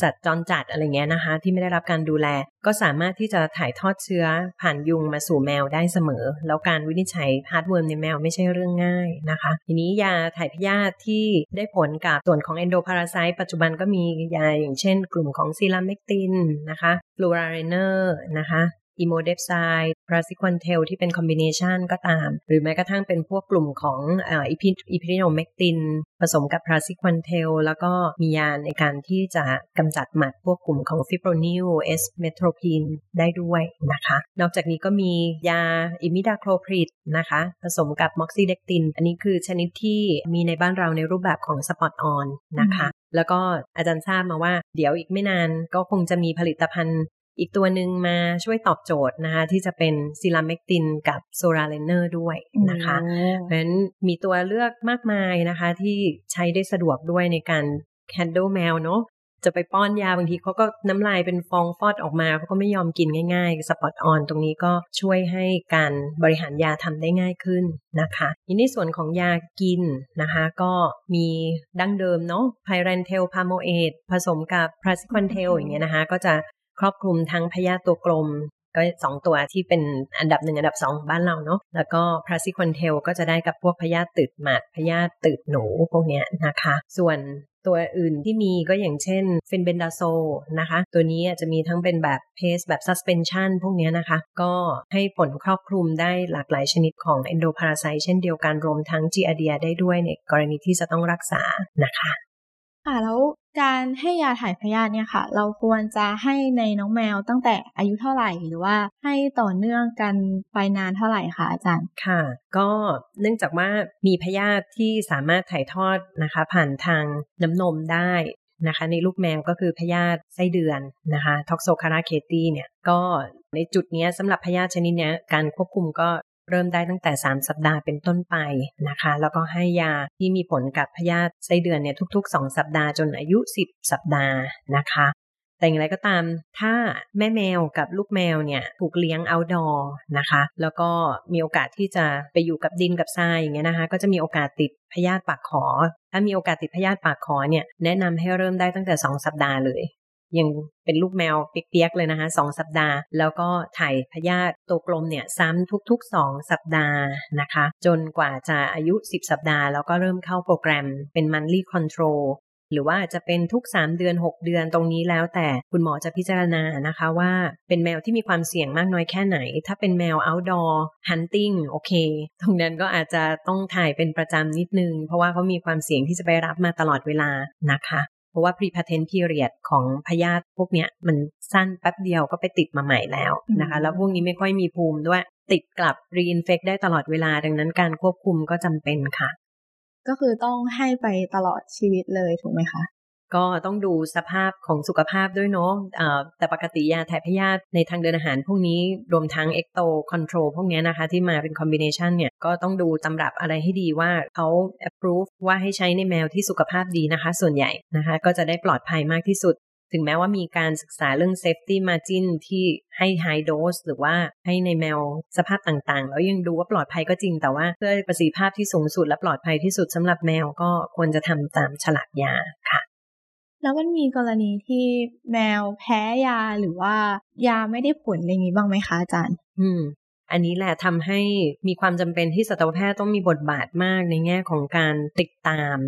สัตว์จรจัดอะไรเงี้ยนะคะ ที่ไม่ได้รับการดูแล ก็สามารถที่จะถ่ายทอดเชื้อผ่านยุงมาสู่แมวได้เสมอ แล้วการวินิจฉัย heartworm ในแมวไม่ใช่เรื่องง่ายนะคะ ทีนี้ยาถ่ายพยาธิที่ได้ผลกับส่วนของ e n d o p a r a s i t e ปัจจุบันก็มียาอย่างเช่น กลุ่มของ selamectin นะคะ fluralaner นะคะ emodepside praziquantel ที่เป็น combination ก็ตาม หรือแม้กระทั่งเป็นพวกกลุ่มของ epi eprinomectin ผสมกับ praziquantel แล้วก็มียาในการที่จะกำจัดหมัดพวกกลุ่มของ fipronil S-methoprene ได้ด้วยนะคะ นอกจากนี้ก็มียา imidacloprid นะคะ ผสมกับ moxidectin อันนี้คือชนิดที่มีในบ้านเราในรูปแบบของ spot-on นะคะแล้วก็อาจารย์ทราบมาว่าเดี๋ยวอีกไม่นานก็คงจะมีผลิตภัณฑ์ อีกตัวหนึ่งมาช่วยตอบโจทย์นะคะที่จะเป็น selamectin กับ sarolaner ด้วยนะคะเพราะฉะนั้นมีตัวเลือกมากมายนะคะที่ใช้ได้สะดวกด้วยในการแคนด l แมวเนาะจะไปป้อนยาบางทีเขาก็น้ำลายเป็นฟองฟอดออกมาเขาก็ไม่ยอมกินง่ายๆ spot-on ตรงนี้ก็ช่วยให้การบริหารยาทำได้ง่ายขึ้นนะคะทีนี้ส่วนของยากินนะคะก็มีดั้งเดิมเนาะ pyrantel pamoate ผสมกับ praziquantel อย่างเงี้ยนะคะก็จะค รอบคลุมทั้งพยาธิตัวกลมก็สองตัวที่เป็นอันดับหนึ่งอันดับสองบ้านเราเนาะแล้วก็ praziquantel ก็จะได้กับพวกพยาธิตืดหมัดพยาธิตืดหนูพวกเนี้ยนะคะ ส่วนตัวอื่นที่มีก็อย่างเช่น fenbendazole นะคะ ตัวนี้จะมีทั้งเป็นแบบ paste แบบ suspension พวกนี้นะคะ ก็ให้ผลครอบคลุมได้หลากหลายชนิดของเอนโดพาราไซเช่นเดียวกันรวมทั้งจีอาเดียได้ด้วยในกรณีที่จะต้องรักษานะคะค่ะแล้ว การให้ยาถ่ายพยาธิเนี่ยค่ะ เราควรจะให้ในน้องแมวตั้งแต่อายุเท่าไหร่หรือว่าให้ต่อเนื่องกันไปนานเท่าไหร่คะอาจารย์ค่ะ ก็เนื่องจากว่ามีพยาธิที่สามารถถ่ายทอดนะคะ ผ่านทางน้ำนมได้นะคะ ในลูกแมวก็คือพยาธิไส้เดือนนะคะท็อกโซคาราเคตีเนี่ยก็ในจุดนี้สำหรับพยาธิชนิดนี้การควบคุมก็ เริ่มได้ตั้งแต่ 3 สัปดาห์เป็นต้นไปนะคะ แล้วก็ให้ยาที่มีผลกับพยาธิไส้เดือนเนี่ยทุก ๆ 2 สัปดาห์จนอายุ 10 สัปดาห์นะคะแต่อย่างไรก็ตาม ถ้าแม่แมวกับลูกแมวเนี่ยถูกเลี้ยง outdoor นะคะ แล้วก็มีโอกาสที่จะไปอยู่กับดินกับทรายอย่างเงี้ยนะคะ ก็จะมีโอกาสติดพยาธิปากขอ ถ้ามีโอกาสติดพยาธิปากขอเนี่ย แนะนำให้เริ่มได้ตั้งแต่ 2 สัปดาห์เลย ยังเป็นลูกแมวเปียกๆเลยนะคะสองสัปดาห์ แล้วก็ถ่ายพยาธิตัวกลมเนี่ยซ้ำทุกๆ 2 สัปดาห์นะคะ จนกว่าจะอายุ 10 สัปดาห์ แล้วก็เริ่มเข้าโปรแกรมเป็น monthly control หรือว่าจะเป็นทุก 3 เดือน 6 เดือนตรงนี้แล้วแต่คุณหมอจะพิจารณานะคะว่าเป็นแมวที่มีความเสี่ยงมากน้อยแค่ไหน ถ้าเป็นแมว outdoor hunting โอเค ตรงนั้นก็อาจจะต้องถ่ายเป็นประจำนิดนึง เพราะว่าเขามีความเสี่ยงที่จะไปรับมาตลอดเวลานะคะ เพราะว่า pre-patent period ของพยาธิพวกเนี้ยมันสั้นแป๊บเดียวก็ไปติดมาใหม่แล้วนะคะ แล้วพวกนี้ไม่ค่อยมีภูมิด้วย ติดกลับ reinfect ได้ตลอดเวลาดังนั้นการควบคุมก็จำเป็นค่ะ ก็คือต้องให้ไปตลอดชีวิตเลยถูกไหมคะ ก็ต้องดูสภาพของสุขภาพด้วยเนาะแต่ปกติยาถ่ายพยาธิในทางเดินอาหารพวกนี้รวมทั้ง ecto control พวกนี้นะคะที่มาเป็น combination เนี่ย ก็ต้องดูตำรับอะไรให้ดีว่าเขา approve ว่าให้ใช้ในแมวที่สุขภาพดีนะคะ ส่วนใหญ่นะคะ ก็จะได้ปลอดภัยมากที่สุด ถึงแม้ว่ามีการศึกษาเรื่อง safety margin ที่ให้ high dose หรือว่าให้ในแมวสภาพต่างๆ แล้วยังดูว่าปลอดภัยก็จริง แต่ว่าเพื่อประสิทธิภาพที่สูงสุดและปลอดภัยที่สุดสำหรับแมวก็ควรจะทำตามฉลากยาค่ะ แล้วมันมีกรณีที่แมวแพ้ยาหรือว่ายาไม่ได้ผลอะไรนี้บ้างไหมคะอาจารย์ อืม อันนี้แหละทำให้มีความจำเป็นที่สัตวแพทย์ต้องมีบทบาทมากในแง่ของการติดตาม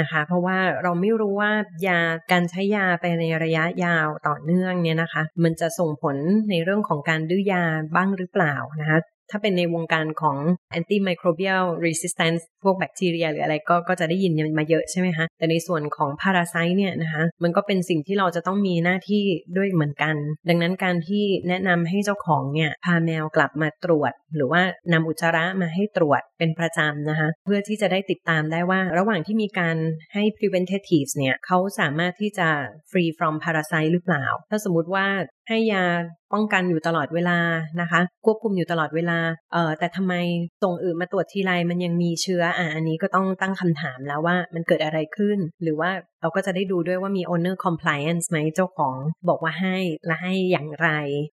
นะคะ เพราะว่าเราไม่รู้ว่ายาการใช้ยาไปในระยะยาวต่อเนื่องเนี่ยนะคะ มันจะส่งผลในเรื่องของการดื้อยาบ้างหรือเปล่านะคะ ถ้าเป็นในวงการของ antimicrobial resistance พวกแบคทีเรียหรืออะไรก็ก็จะได้ยินมาเยอะใช่ไหมคะ แต่ในส่วนของพาราไซต์เนี่ยนะคะ มันก็เป็นสิ่งที่เราจะต้องมีหน้าที่ด้วยเหมือนกัน ดังนั้นการที่แนะนำให้เจ้าของเนี่ย พาแมวกลับมาตรวจ หรือว่านำอุจจาระมาให้ตรวจเป็นประจำนะคะ เพื่อที่จะได้ติดตามได้ว่า ระหว่างที่มีการให้ preventatives เนี่ยเขาสามารถที่จะ free from parasite หรือเปล่า ถ้าสมมติว่าให้ยาป้องกันอยู่ตลอดเวลานะคะ ควบคุมอยู่ตลอดเวลาเอ่อแต่ทำไมส่งอื่นมาตรวจทีไรมันยังมีเชื้ออะอันนี้ก็ต้องตั้งคำถามแล้วว่ามันเกิดอะไรขึ้น หรือว่าเราก็จะได้ดูด้วยว่ามี owner compliance ไหมเจ้าของบอกว่าให้และให้อย่างไร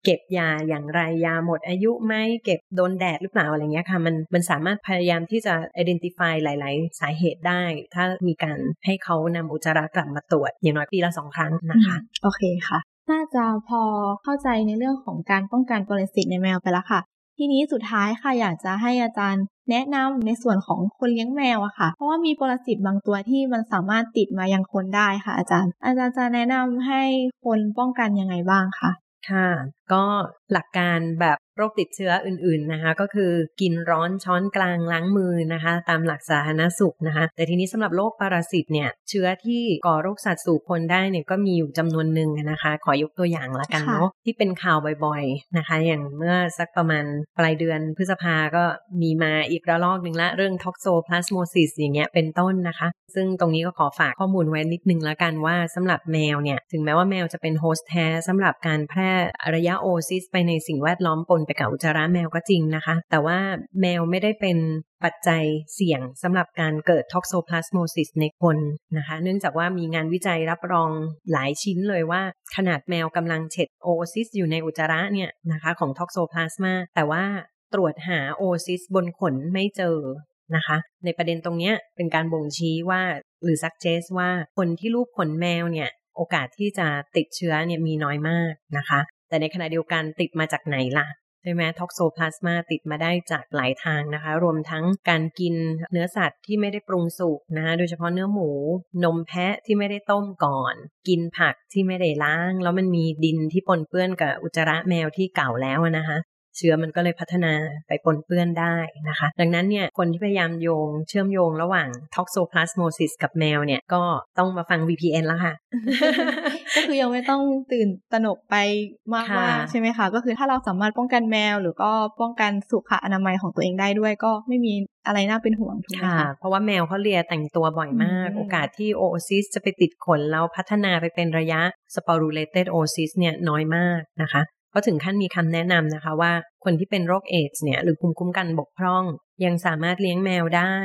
เก็บยาอย่างไรยาหมดอายุไหมเก็บโดนแดดหรือเปล่าอะไรเงี้ยค่ะมันมันสามารถพยายามที่จะ identify หลาย ๆ สาเหตุได้ ถ้ามีการให้เขานำอุจจาระกลับมาตรวจ อย่างน้อยปีละสองครั้งนะคะ โอเคค่ะน่าจะพอเข้าใจในเรื่องของการป้องกันปรสิตในแมวไปแล้วค่ะ ทีนี้สุดท้ายค่ะอยากจะให้อาจารย์แนะนำในส่วนของคนเลี้ยงแมวอะค่ะ เพราะว่ามีปรสิตบางตัวที่มันสามารถติดมายังคนได้ค่ะ อาจารย์ อาจารย์จะแนะนำให้คนป้องกันยังไงบ้างคะค่ะ ก็หลักการแบบ โรคติดเชื้ออื่นๆนะคะ ก็คือกินร้อนช้อนกลางล้างมือนะคะ ตามหลักสาธารณสุขนะคะ แต่ทีนี้สำหรับโรคปรสิตเนี่ยเชื้อที่ก่อโรคสัตว์สู่คนได้เนี่ยก็มีอยู่จำนวนหนึ่งนะคะ ขอยกตัวอย่างละกันเนาะที่เป็นข่าวบ่อยๆนะคะ อย่างเมื่อสักประมาณปลายเดือนพฤษภาก็มีมาอีกระลอกหนึ่งละเรื่อง toxoplasmosis อย่างเงี้ยเป็นต้นนะคะ ซึ่งตรงนี้ก็ขอฝากข้อมูลไว้นิดนึงละกันว่าสำหรับแมวเนี่ยถึงแม้ว่าแมวจะเป็น host แท้สำหรับการแพร่ระยะโอซิสไปในสิ่งแวดล้อมปนไปกับอุจจาระแมวก็จริงนะคะ แต่ว่าแมวไม่ได้เป็นปัจจัยเสี่ยงสำหรับการเกิด toxoplasmosis ในคนนะคะ เนื่องจากว่ามีงานวิจัยรับรองหลายชิ้นเลยว่า ขนาดแมวกำลัง shed oocyst อยู่ในอุจจาระเนี่ยนะคะของ toxoplasma แต่ว่าตรวจหาโอซิสบนขนไม่เจอนะคะ ในประเด็นตรงนี้เป็นการบ่งชี้ว่าหรือซักเจสว่าคนที่รูปขนแมวเนี่ยโอกาสที่จะติดเชื้อเนี่ยมีน้อยมากนะคะ แต่ในขณะเดียวกันติดมาจากไหนล่ะ ช่ไหมท็อกโซพลาสมาติดมาได้จากหลายทางนะคะ รวมทั้งการกินเนื้อสัตว์ที่ไม่ได้ปรุงสุกนะคะโดยเฉพาะเนื้อหมู นมแพะที่ไม่ได้ต้มก่อน กินผักที่ไม่ได้ล้าง แล้วมันมีดินที่ปนเปื้อนกับอุจจาระแมวที่เก่าแล้วนะคะเชื้อมันก็เลยพัฒนาไปปนเปื้อนได้นะคะ ดังนั้นเนี่ยคนที่พยายามโยงเชื่อมโยงระหว่างท็อกโซพลาสโมซิสกับแมวเนี่ย ก็ต้องมาฟัง VPN แล้วค่ะ ก็คือยังไม่ต้องตื่นตระหนกไปมากๆใช่ไหมคะ ก็คือถ้าเราสามารถป้องกันแมว หรือก็ป้องกันสุขอนามัยของตัวเองได้ด้วย ก็ไม่มีอะไรน่าเป็นห่วงถูกไหมคะเพราะว่าแมวเขาเลียแต่งตัวบ่อยมาก โอกาสที่โอซิสจะไปติดขนแล้วพัฒนาไปเป็นระยะsporulated oocyst เนี่ยน้อยมากนะคะก็ถึงขั้นมีคำแนะนำนะคะว่าคนที่เป็นโรคเอดส์เนี่ยหรือภูมิคุ้มกันบกพร่อง ยังสามารถเลี้ยงแมวได้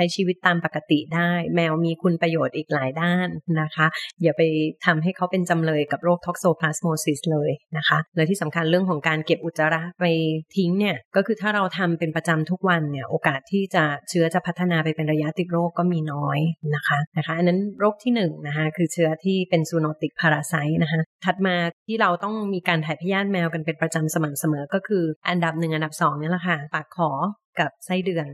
ใช้ชีวิตตามปกติได้ แมวมีคุณประโยชน์อีกหลายด้านนะคะ อย่าไปทำให้เขาเป็นจำเลยกับโรค toxoplasmosis เลยนะคะ และที่สำคัญเรื่องของการเก็บอุจจาระไปทิ้งเนี่ย ก็คือถ้าเราทำเป็นประจำทุกวันเนี่ย โอกาสที่จะเชื้อจะพัฒนาไปเป็นระยะติดโรคก็มีน้อยนะคะนะคะอันนั้นโรคที่1นนะคะคือเชื้อที่เป็นซูโนติกพาราไซต์นะคะถัดมาที่เราต้องมีการถ่ายพยาธิแมวกันเป็นประจำสม่ำเสมอก็คืออันดับหนึ่งอันดับสองนี่แหละค่ะปากขอ กับไส้เดือน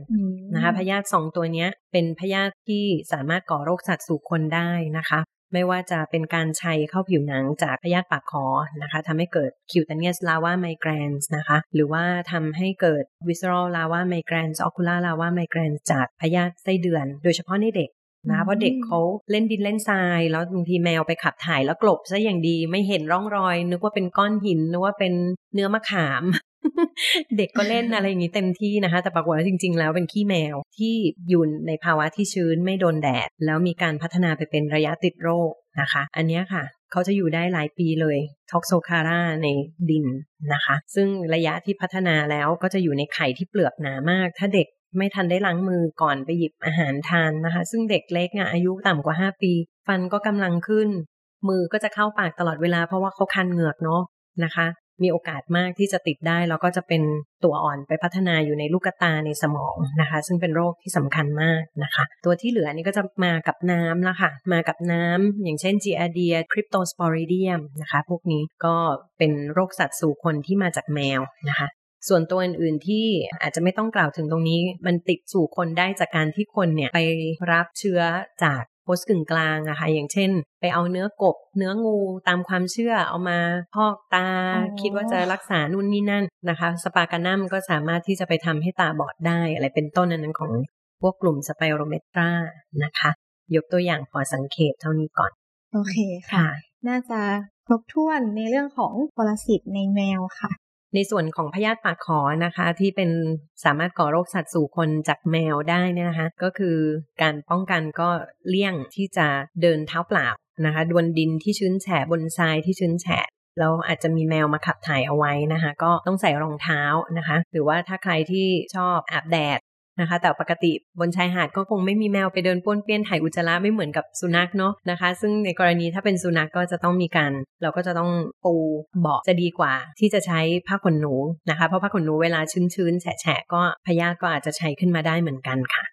นะคะพยาธิสองตัวนี้เป็นพยาธิที่สามารถก่อโรคสัตว์สู่คนได้นะคะ ไม่ว่าจะเป็นการชัยเข้าผิวหนังจากพยาธิปากคอนะคะทำให้เกิด cutaneous lava migraines นะคะ หรือว่าทำให้เกิด visceral lava migraines ocular lava migraines จากพยาธิไส้เดือน โดยเฉพาะในเด็กนะเพราะเด็กเขาเล่นดินเล่นทราย แล้วบางทีแมวไปขับถ่ายแล้วกลบซะอย่างดีไม่เห็นร่องรอย นึกว่าเป็นก้อนหินนึกว่าเป็นเนื้อมะขาม เด็กก็เล่นอะไรอย่างนี้เต็มที่นะคะ แต่ปรากฏว่าจริง ๆ แล้วเป็นขี้แมวที่อยู่ในภาวะที่ชื้นไม่โดนแดด แล้วมีการพัฒนาไปเป็นระยะติดโรคนะคะ อันนี้ค่ะ เขาจะอยู่ได้หลายปีเลยท็อกโซคาร่าในดินนะคะ ซึ่งระยะที่พัฒนาแล้วก็จะอยู่ในไข่ที่เปลือกหนามาก ถ้าเด็กไม่ทันได้ล้างมือก่อนไปหยิบอาหารทานนะคะ ซึ่งเด็กเล็กอะอายุต่ำกว่า 5 ปี ฟันก็กำลังขึ้น มือก็จะเข้าปากตลอดเวลาเพราะว่าเขาคันเหงือกเนาะนะคะ มีโอกาสมากที่จะติดได้ แล้วก็จะเป็นตัวอ่อนไปพัฒนาอยู่ในลูกตาในสมองนะคะ ซึ่งเป็นโรคที่สำคัญมากนะคะ ตัวที่เหลือนี่ก็จะมากับน้ำละค่ะ มากับน้ำอย่างเช่น Giardia Cryptosporidium นะคะ พวกนี้ก็เป็นโรคสัตว์สู่คนที่มาจากแมวนะคะส่วนตัวอื่นๆที่อาจจะไม่ต้องกล่าวถึงตรงนี้ มันติดสู่คนได้จากการที่คนเนี่ยไปรับเชื้อจาก โพสต์กึ่งกลางอะค่ะอย่างเช่น ไปเอาเนื้อกบ เนื้องูตามความเชื่อเอามาพอกตา คิดว่าจะรักษานู่นนี่นั่นนะคะ สปากานัมก็สามารถที่จะไปทำให้ตาบอดได้ อะไรเป็นต้นอันนั้นของพวกกลุ่มสไปโรเมตรานะคะ ยกตัวอย่างพอสังเกตเท่านี้ก่อน โอเคค่ะ น่าจะครบถ้วนในเรื่องของปรสิตในแมวค่ะ ในส่วนของพยาธิปากขอนะคะ ที่เป็นสามารถก่อโรคสัตว์สู่คนจากแมวได้นี่นะคะก็คือการป้องกันก็เลี่ยงที่จะเดินเท้าเปล่านะคะดวนดินที่ชื้นแฉะบนทรายที่ชื้นแฉะแล้วอาจจะมีแมวมาขับถ่ายเอาไว้นะคะ ก็ต้องใส่รองเท้านะคะ หรือว่าถ้าใครที่ชอบอาบแดด นะคะ แต่ปกติบนชายหาดก็คงไม่มีแมวไปเดินป้วนเปี้ยนถ่ายอุจจาระไม่เหมือนกับสุนัขเนาะนะคะ ซึ่งในกรณีถ้าเป็นสุนัขกก็จะต้องมีการ เราก็จะต้องปูเบาะจะดีกว่า ที่จะใช้ผ้าขนหนูนะคะ เพราะผ้าขนหนูเวลาชื้นๆแฉะๆก็พยาธิก็อาจจะใช้ขึ้นมาได้เหมือนกันค่ะ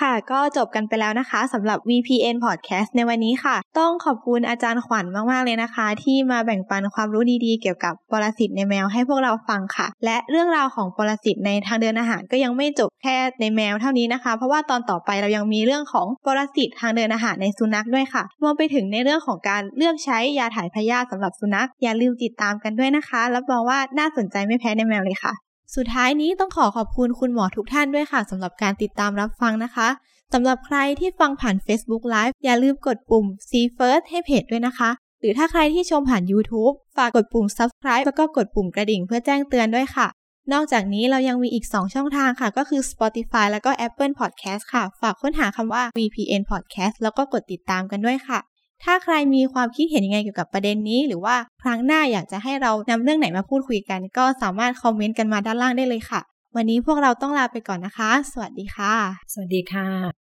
ค่ะก็จบกันไปแล้วนะคะสำหรับ VPN Podcast ในวันนี้ค่ะ ต้องขอบคุณอาจารย์ขวัญมาก ๆ เลยนะคะ ที่มาแบ่งปันความรู้ดีๆ เกี่ยวกับปรสิตในแมวให้พวกเราฟังค่ะ และเรื่องราวของปรสิตในทางเดินอาหารก็ยังไม่จบแค่ในแมวเท่านี้นะคะ เพราะว่าตอนต่อไปเรายังมีเรื่องของปรสิตทางเดินอาหารในสุนัขด้วยค่ะรวมไปถึงในเรื่องของการเลือกใช้ยาถ่ายพยาธิสำหรับสุนัขอย่าลืมติดตามกันด้วยนะคะรับรองว่าน่าสนใจไม่แพ้ในแมวเลยค่ะ สุดท้ายนี้ต้องขอขอบคุณคุณหมอทุกท่านด้วยค่ะสำหรับการติดตามรับฟังนะคะสำหรับใครที่ฟังผ่าน Facebook Live อย่าลืมกดปุ่ม See First ให้เพจด้วยนะคะ หรือถ้าใครที่ชมผ่าน YouTube ฝากกดปุ่ม Subscribe แล้วก็กดปุ่มกระดิ่งเพื่อแจ้งเตือนด้วยค่ะ นอกจากนี้เรายังมีอีก 2 ช่องทางค่ะ ก็คือ Spotify แล้วก็ Apple Podcast ค่ะ ฝากค้นหาคำว่า VPN Podcast แล้วก็กดติดตามกันด้วยค่ะ ถ้าใครมีความคิดเห็นยังไงเกี่ยวกับประเด็นนี้ หรือว่าครั้งหน้าอยากจะให้เรานำเรื่องไหนมาพูดคุยกัน ก็สามารถคอมเมนต์กันมาด้านล่างได้เลยค่ะ วันนี้พวกเราต้องลาไปก่อนนะคะ สวัสดีค่ะ สวัสดีค่ะ